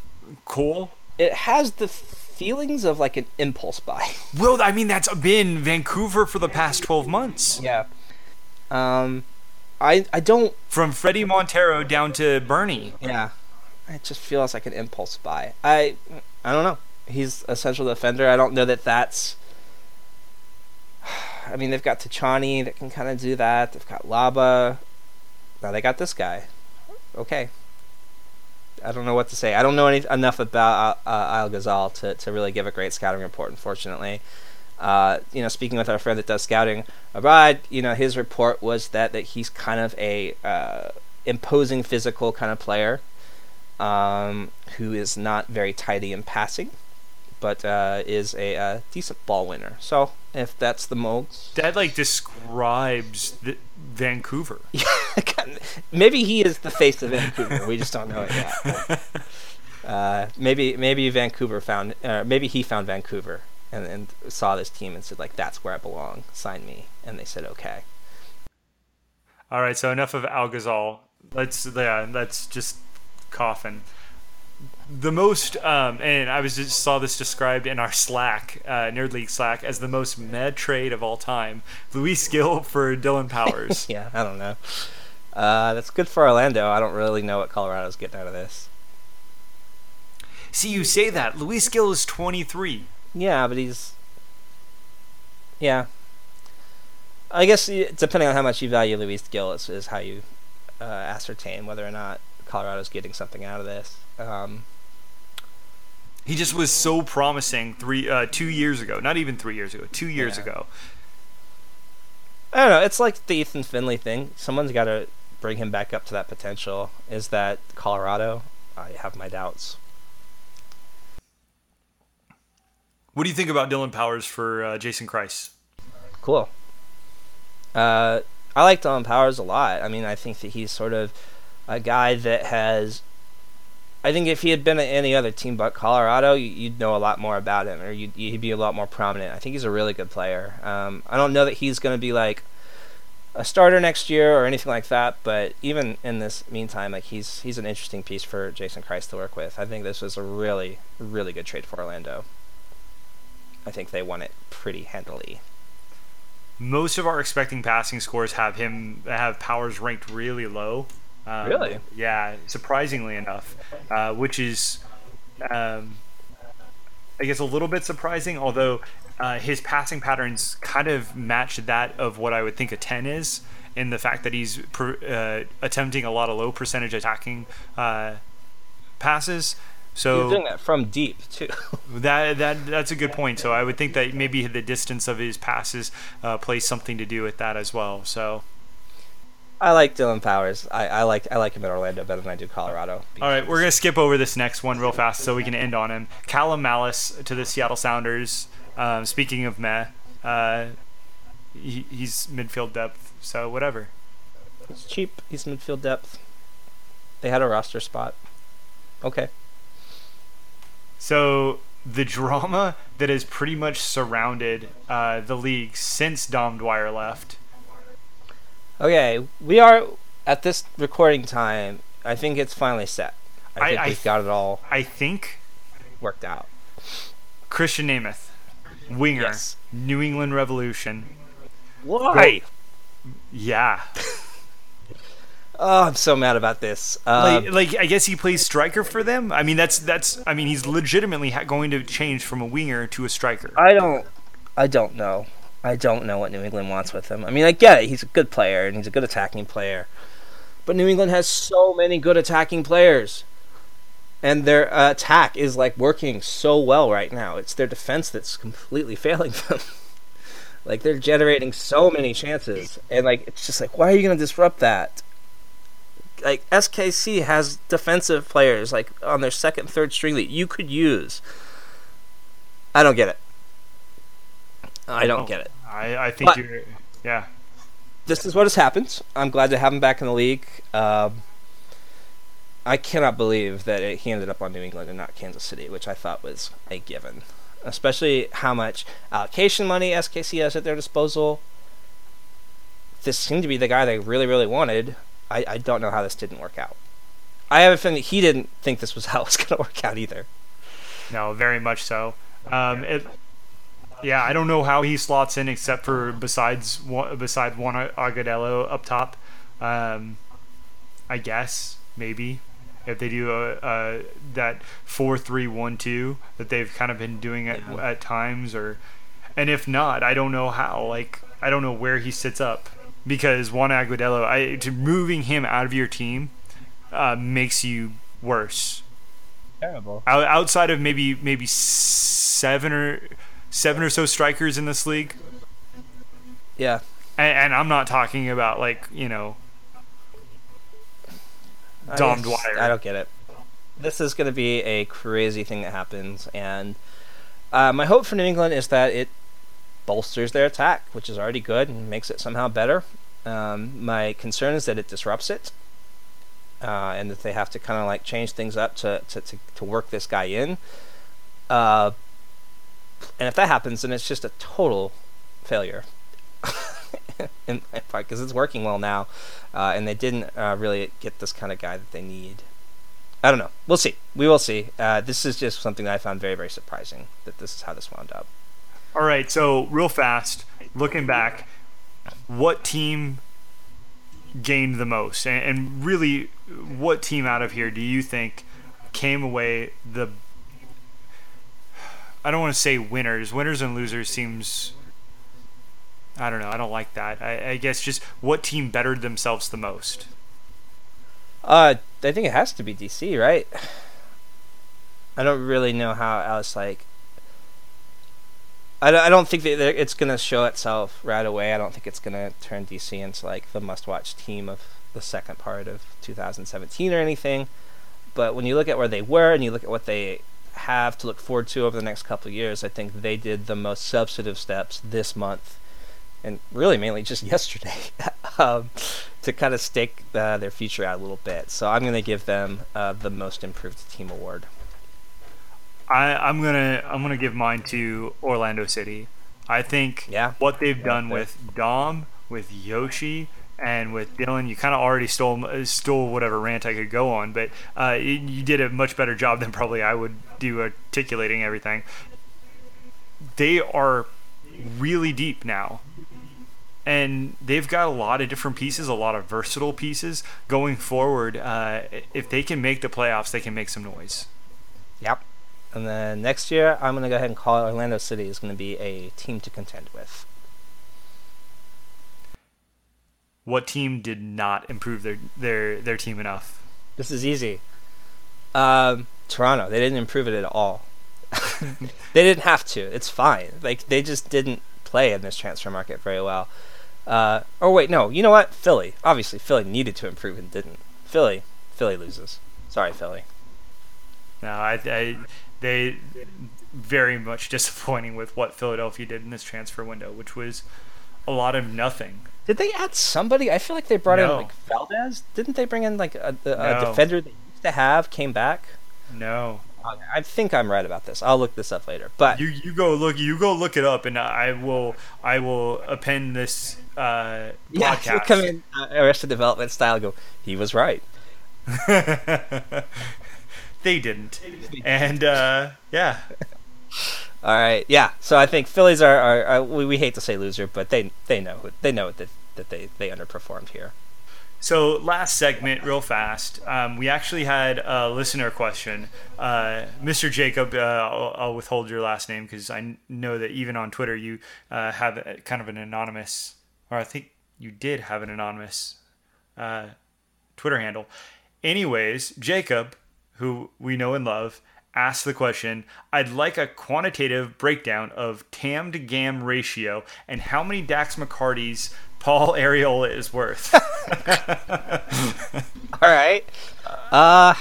cool. It has the feelings of like an impulse buy. Well, I mean that's been Vancouver for the past 12 months. Yeah. Um I I don't from Fredy Montero down to Bernie. Yeah. It just feels like an impulse buy. I I don't know he's a central defender. I don't know that that's. I mean, they've got Tchani that can kind of do that. They've got Laba. Now they got this guy. Okay. I don't know what to say. I don't know any, enough about uh, uh, Al Ghazal to, to really give a great scouting report, unfortunately. Uh, you know, speaking with our friend that does scouting abroad, you know, his report was that, that he's kind of a uh, imposing physical kind of player um, who is not very tidy in passing but uh, is a uh, decent ball winner. So if that's the mold, that like describes the Vancouver. maybe he is the face of Vancouver. we just don't know it yet. Uh, maybe maybe Vancouver found uh, maybe he found Vancouver and, and saw this team and said like that's where I belong. Sign me, and they said okay. All right, so enough of Al Ghazal. Let's yeah, let's just coffin the most um, and I was just saw this described in our Slack, uh, Nerd League Slack, as the most med trade of all time. Luis Gil for Dillon Powers. yeah, I don't know. Uh, that's good for Orlando. I don't really know what Colorado's getting out of this. See, you say that Luis Gil is 23. Yeah, but he's yeah. I guess depending on how much you value Luis Gil is, is how you uh, ascertain whether or not Colorado's getting something out of this. Um, he just was so promising three, uh, two years ago. Not even three years ago. Two years yeah. ago. I don't know. It's like the Ethan Finlay thing. Someone's got to bring him back up to that potential. Is that Colorado? I have my doubts. What do you think about Dillon Powers for uh, Jason Kreis? Cool. Uh, I like Dillon Powers a lot. I mean, I think that he's sort of a guy that has I think if he had been at any other team but Colorado, you'd know a lot more about him, or he'd be a lot more prominent. I think he's a really good player. Um, I don't know that he's going to be like a starter next year or anything like that, but even in this meantime, like he's he's an interesting piece for Jason Kreis to work with. I think this was a really really good trade for Orlando. I think they won it pretty handily. Most of our expecting passing scores have him have powers ranked really low. Um, really? Yeah, surprisingly enough, uh, which is, um, I guess, a little bit surprising. Although uh, his passing patterns kind of match that of what I would think a ten is, in the fact that he's uh, attempting a lot of low percentage attacking uh, passes. So he's doing that from deep too. that that that's a good point. So I would think that maybe the distance of his passes uh, plays something to do with that as well. So I like Dillon Powers. I, I like I like him at Orlando better than I do Colorado. All right, we're gonna skip over this next one real fast so we can end on him. Callum Mallace to the Seattle Sounders. Um, speaking of meh, uh, he, he's midfield depth, so whatever. It's cheap. He's midfield depth. They had a roster spot. Okay. So the drama that has pretty much surrounded uh, the league since Dom Dwyer left Okay, we are at this recording time. I think it's finally set. I think I- we've got it all I think worked out. Krisztián Németh, winger, Yes. New England Revolution. Why? Yeah, Oh, I'm so mad about this. Uh, like, like I guess he plays striker for them. I mean, that's that's. I mean, he's legitimately ha- going to change from a winger to a striker. I don't. I don't know. I don't know what New England wants with him. I mean, I get it. He's a good player and he's a good attacking player, but New England has so many good attacking players, and their uh, attack is like working so well right now. It's their defense that's completely failing them. like they're generating so many chances, and like it's just like, why are you going to disrupt that? Like SKC has defensive players like on their second, third string that you could use. I don't get it. I don't Oh. get it. I, I think But- you're. Yeah. This is what has happened. I'm glad to have him back in the league. Um, I cannot believe that it, he ended up on New England and not Kansas City, which I thought was a given. Especially how much allocation money SKC has at their disposal. This seemed to be the guy they really, really wanted. I, I don't know how this didn't work out. I have a feeling he didn't think this was how it was going to work out either. No, very much so. Um, it, yeah, I don't know how he slots in except for besides beside Juan Agudelo up top. Um, I guess maybe if they do a, a that four three one two that they've kind of been doing at, Yeah. at times, or and if not, I don't know how. Like I don't know where he sits up because Juan Agudelo, I to moving him out of your team uh, makes you worse Terrible. out, outside of maybe maybe seven or seven or so strikers in this league, Yeah. and, and I'm not talking about like you know Dom just- Dwyer. I don't get it. This is going to be a crazy thing that happens, and uh, my hope for New England is that it bolsters their attack, which is already good, and makes it somehow better. Um, my concern is that it disrupts it, uh, and that they have to kind of like change things up to, to, to, to work this guy in. Uh, and if that happens, then it's just a total failure. in part, because it's working well now, uh, and they didn't uh, really get this kind of guy that they need. I don't know. We'll see. We will see. Uh, this is just something that I found very, very surprising that this is how this wound up. All right, so real fast, looking back, what team gained the most, and, and really, what team out of here do you think came away the? I don't want to say winners. Winners and losers seems. I don't know. I don't like that. I, I guess just what team bettered themselves the most. Uh, I think it has to be DC, right? I don't really know how else. Like, I don't, I don't think that it's gonna show itself right away. I don't think it's gonna turn DC into like the must-watch team of the second part of 2017 or anything. But when you look at where they were and you look at what they have to look forward to over the next couple of years, I think they did the most substantive steps this month, and really mainly just yesterday, um, to kind of stake uh, their future out a little bit. So I'm going to give them uh, the most improved team award. I, I'm gonna I'm gonna give mine to Orlando City. I think Yeah. what they've Yeah, done with Dom, with Yoshi, and with Dylan, you kind of already stole stole whatever rant I could go on, but uh, you, did a much better job than probably I would do articulating everything. They are really deep now. And they've got a lot of different pieces, a lot of versatile pieces going forward. Uh, if they can make the playoffs, they can make some noise. Yep. And then next year, I'm going to go ahead and call Orlando City is going to be a team to contend with. What team did not improve their their their team enough? This is easy. Um, Toronto, they didn't improve it at all. they didn't have to. It's fine. Like they just didn't play in this transfer market very well. Uh, or wait, no. You know what? Philly. Obviously, Philly needed to improve and didn't. Philly. Philly loses. Sorry, Philly. No, I, I they very much disappointing with what Philadelphia did in this transfer window, which was a lot of nothing. Did they add somebody? I feel like they brought in like Valdez. Didn't they bring in like a, a, a defender they used to have came back? No, I think I'm right about this. I'll look this up later. But you you go look you go look it up, and I will I will append this uh, yeah, podcast. he'll come in uh, Arrested Development style. Go. He was right. they didn't. And uh, yeah. All right, yeah. So I think Phillies are, are, are we, we hate to say loser, but they they know they know that that they they underperformed here. So last segment, real fast, um, we actually had a listener question. Uh, Mr. Jacob, uh, I'll, I'll, withhold your last name because I know that even on Twitter you uh, have a, kind of an anonymous, or I think you did have an anonymous uh, Twitter handle. Anyways, Jacob, who we know and love, asked the question I'd like a quantitative breakdown of TAM to GAM ratio and how many Dax McCarty's Paul Arriola is worth. all right. Uh,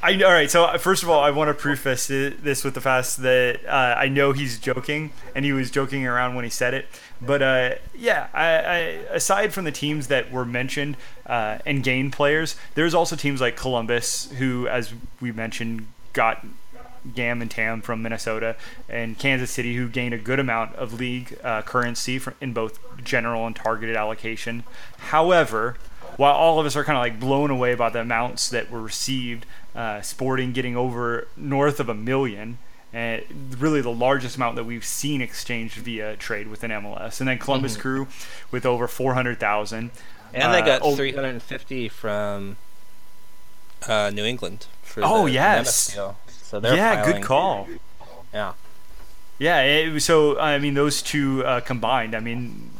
I all right. So first of all, I want to preface this with the fact that uh, I know he's joking, and he was joking around when he said it. But uh, yeah, I, I, aside from the teams that were mentioned uh, and gain players, there's also teams like Columbus, who, as we mentioned, got Gam and Tam from Minnesota, and Kansas City, who gained a good amount of league uh, currency in both general and targeted allocation. However, while all of us are kind of like blown away by the amounts that were received, uh, Sporting getting over north of a million, and really the largest amount that we've seen exchanged via trade within MLS, and then Columbus mm-hmm. Crew with over four hundred thousand. And they got uh, 350 from uh, New England. For oh yes, so they're yeah, filing. good call. Yeah, yeah. It, so I mean, those two uh, combined, I mean,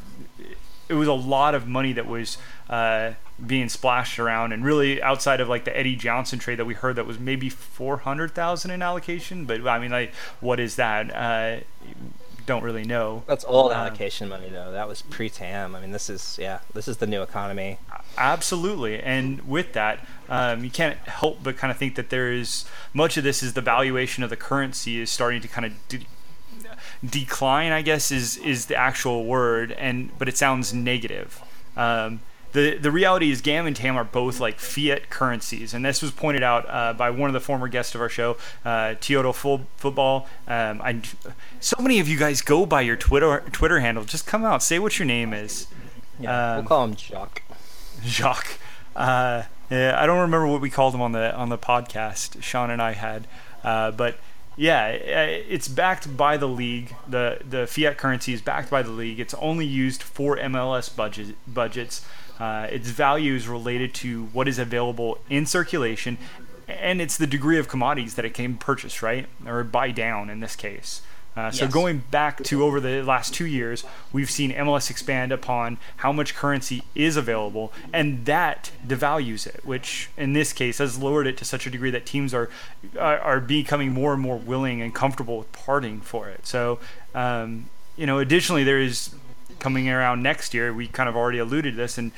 it was a lot of money that was uh, being splashed around, and really outside of like the Eddie Johnson trade that we heard that was maybe four hundred thousand in allocation. But I mean, like, what is that? Uh, don't really know. That's old uh, allocation money, though. That was pre-TAM. I mean, this is yeah, this is the new economy. Absolutely, and with that, um, you can't help but kind of think that there is much of this is the valuation of the currency is starting to kind of de- decline. I guess is is the actual word, and but it sounds negative. Um, the the reality is GAM and TAM are both like fiat currencies, and this was pointed out uh, by one of the former guests of our show, uh, Tioto Full Football. Um, I, so many of you guys go by your Twitter Twitter handle. Just come out, say what your name is. Yeah, um, we'll call him Jacques. Jacques. Uh, yeah, I don't remember what we called him on the on the podcast. Sean and I had, uh, but yeah, it's backed by the league. the The fiat currency is backed by the league. It's only used for MLS budget budgets. Uh, its value is related to what is available in circulation, and it's the degree of commodities that it can purchase, right, or buy down in this case. Uh, so yes. going back to over the last two years, we've seen MLS expand upon how much currency is available, and that devalues it. Which in this case has lowered it to such a degree that teams are are, are becoming more and more willing and comfortable with parting for it. So um, you know, additionally, there is coming around next year. We kind of already alluded to this, and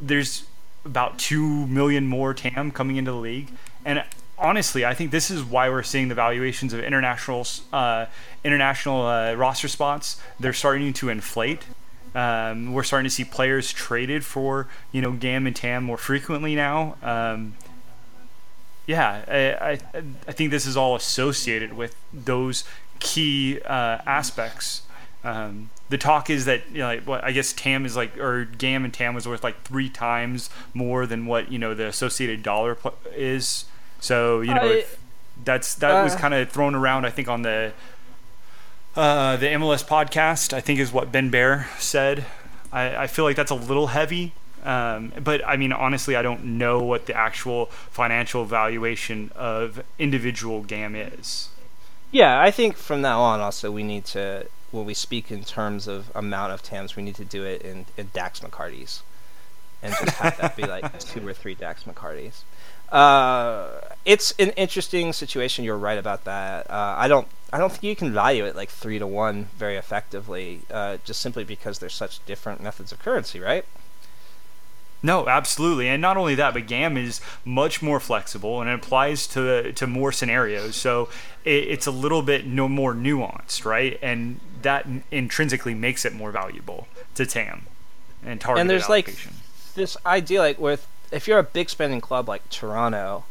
there's about two million more TAM coming into the league, and honestly, I think this is why we're seeing the valuations of international uh, international uh, roster spots. They're starting to inflate. Um, we're starting to see players traded for you know GAM and TAM more frequently now. Um, yeah, I, I, I think this is all associated with those key uh, aspects. Um, the talk is that you know, like, what I guess TAM is like, or GAM and TAM was worth like three times more than what you know the associated dollar is. So you know, I, that's that uh, was kind of thrown around. I think on the uh, the MLS podcast. I think is what Ben Bear said. I, I feel like that's a little heavy. Um, but I mean, honestly, I don't know what the actual financial valuation of individual GAM is. Yeah, I think from now on, also we need to when we speak in terms of amount of TAMs, we need to do it in, in Dax McCarty's, and just have that be like two or three Dax McCarty's. Uh, it's an interesting situation. You're right about that. Uh, I don't. I don't think you can value it like three to one very effectively, uh, just simply because there's such different methods of currency, right? No, absolutely, and not only that, but GAM is much more flexible and it applies to to more scenarios. So it, it's a little bit no more nuanced, right? And that intrinsically makes it more valuable to TAM and target. And there's allocation. like this idea, like with if you're a big spending club like Toronto,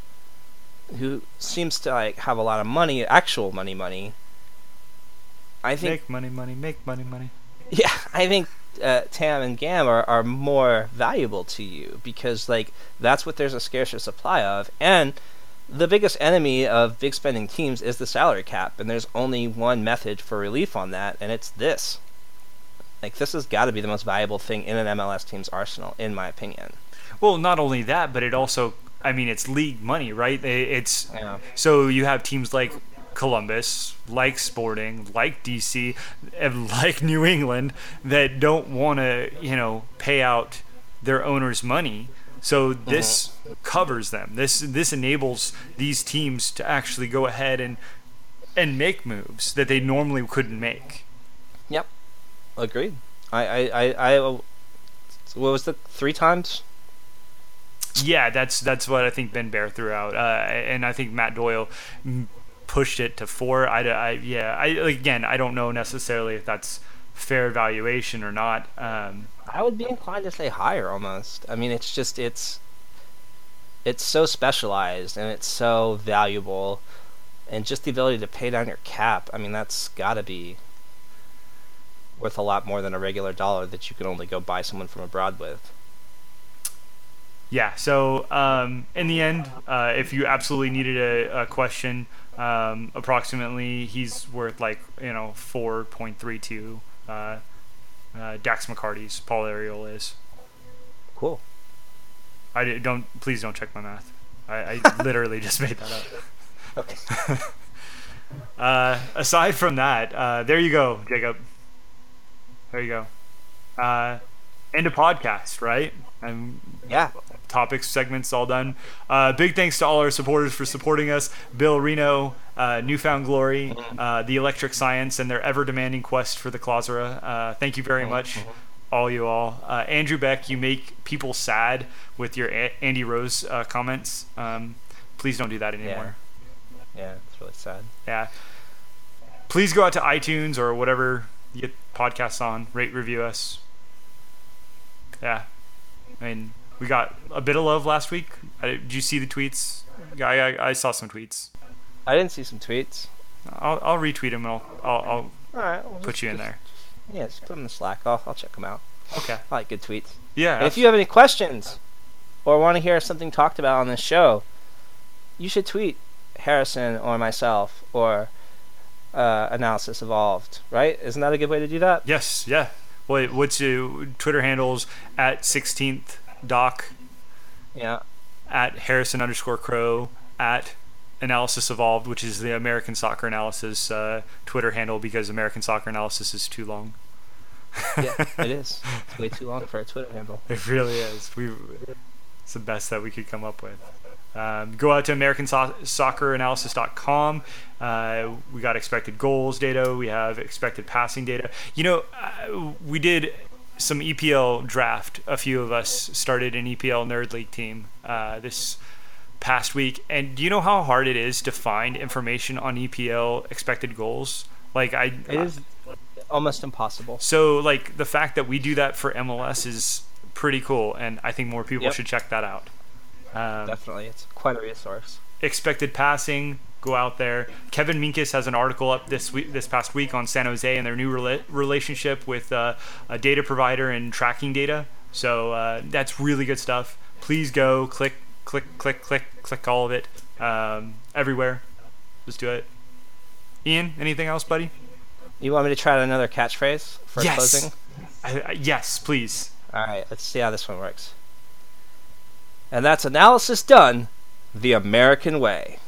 who seems to like have a lot of money, actual money, money. I think make money, money, make money, money. Yeah, I think uh, TAM and GAM are, are more valuable to you because like that's what there's a scarcer supply of, and the biggest enemy of big spending teams is the salary cap, and there's only one method for relief on that, and it's this. Like this has got to be the most valuable thing in an MLS team's arsenal, in my opinion. Well, not only that, but it also, I mean, it's league money, right? It's Yeah. so you have teams like Columbus, like Sporting, like DC, and like New England that don't want to, you know, pay out their owners' money. So this mm-hmm. covers them. This this enables these teams to actually go ahead and and make moves that they normally couldn't make. Yep, agreed. I, I, I, I what was the three times? Yeah, that's that's what I think Ben Bear threw out, uh, and I think Matt Doyle pushed it to four. I, I yeah, I again I don't know necessarily if that's fair valuation or not. Um, I would be inclined to say higher almost. I mean, it's just it's it's so specialized and it's so valuable, and just the ability to pay down your cap. I mean, that's got to be worth a lot more than a regular dollar that you can only go buy someone from abroad with. Yeah, so um, in the end, uh, if you absolutely needed a, a question, um, approximately he's worth like you know four point three two. Uh, uh, Dax McCarty's Paul Arriola is. Cool. I don't. Please don't check my math. I, I literally just made that up. Okay. Uh, aside from that, uh, there you go, Jacob. There you go. Uh, end of podcast, right? And Yeah. Topics segments all done. Uh, big thanks to all our supporters for supporting us. Bill Reno, uh, Newfound Glory, uh, the Electric Science, and their ever demanding quest for the Clausura. Uh, thank you very much, all you all. Uh, Andrew Beck, you make people sad with your A- Andy Rose uh, comments. Um, please don't do that anymore. Yeah, it's really sad. Yeah. Please go out to iTunes or whatever you get podcasts on, rate, review us. Yeah. I mean, we got a bit of love last week. I, did you see the tweets? I, I, I saw some tweets. I didn't see some tweets. I'll, I'll retweet them and I'll, I'll, I'll All right. Well, put just- you in just- there. Yeah, just put them in the Slack. I'll, I'll check them out. Okay. I like good tweets. Yeah. If you have any questions or want to hear something talked about on this show, you should tweet Harrison or myself or uh, Analysis Evolved, right? Isn't that a good way to do that? Yes. Yeah. What, what's your Twitter handles at 16th doc Yeah. at Harrison underscore Crow at Analysis Evolved, which is the American Soccer Analysis uh, Twitter handle because American Soccer Analysis is too long. Yeah, it is. It's way too long for a Twitter handle. It really is. We it's the best that we could come up with. Um, go out to AmericanSoccerAnalysis.com. Uh, we got expected goals data. We have expected passing data. You know, uh, we did some EPL draft. A few of us started an EPL Nerd League team uh, this past week. And do you know how hard it is to find information on EPL expected goals? Like I, It is almost impossible. so like the fact that we do that for MLS is pretty cool, and I think more people Yep. should check that out. Um, Definitely. It's quite a resource. expected passing, go out there. Kevin Minkus has an article up this week, this past week on San Jose and their new rela- relationship with uh, a data provider and tracking data. So uh, that's really good stuff. Please go click, click, click, click, click all of it um, everywhere. Just do it. Ian, anything else, buddy? You want me to try another catchphrase for Yes. closing? I, I, yes, please. All right, let's see how this one works. And that's analysis done the American way.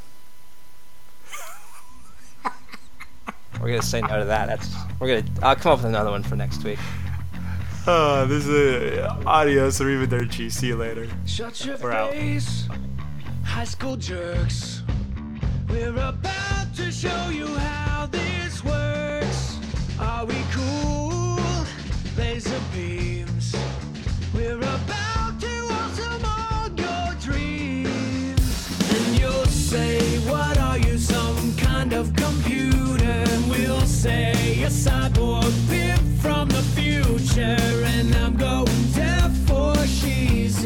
We're gonna say no to that. That's we're gonna. I'll come up with another one for next week. Uh, this is uh, adios, arrivederci. See you later. Shut your we're face, out. high school jerks. We're about to show you how this works. Are we cool? Laser beams. We're about to awesome all your dreams. And you'll say, What are you, some kind of computer? say a cyborg bib from the future, and I'm going deaf for she's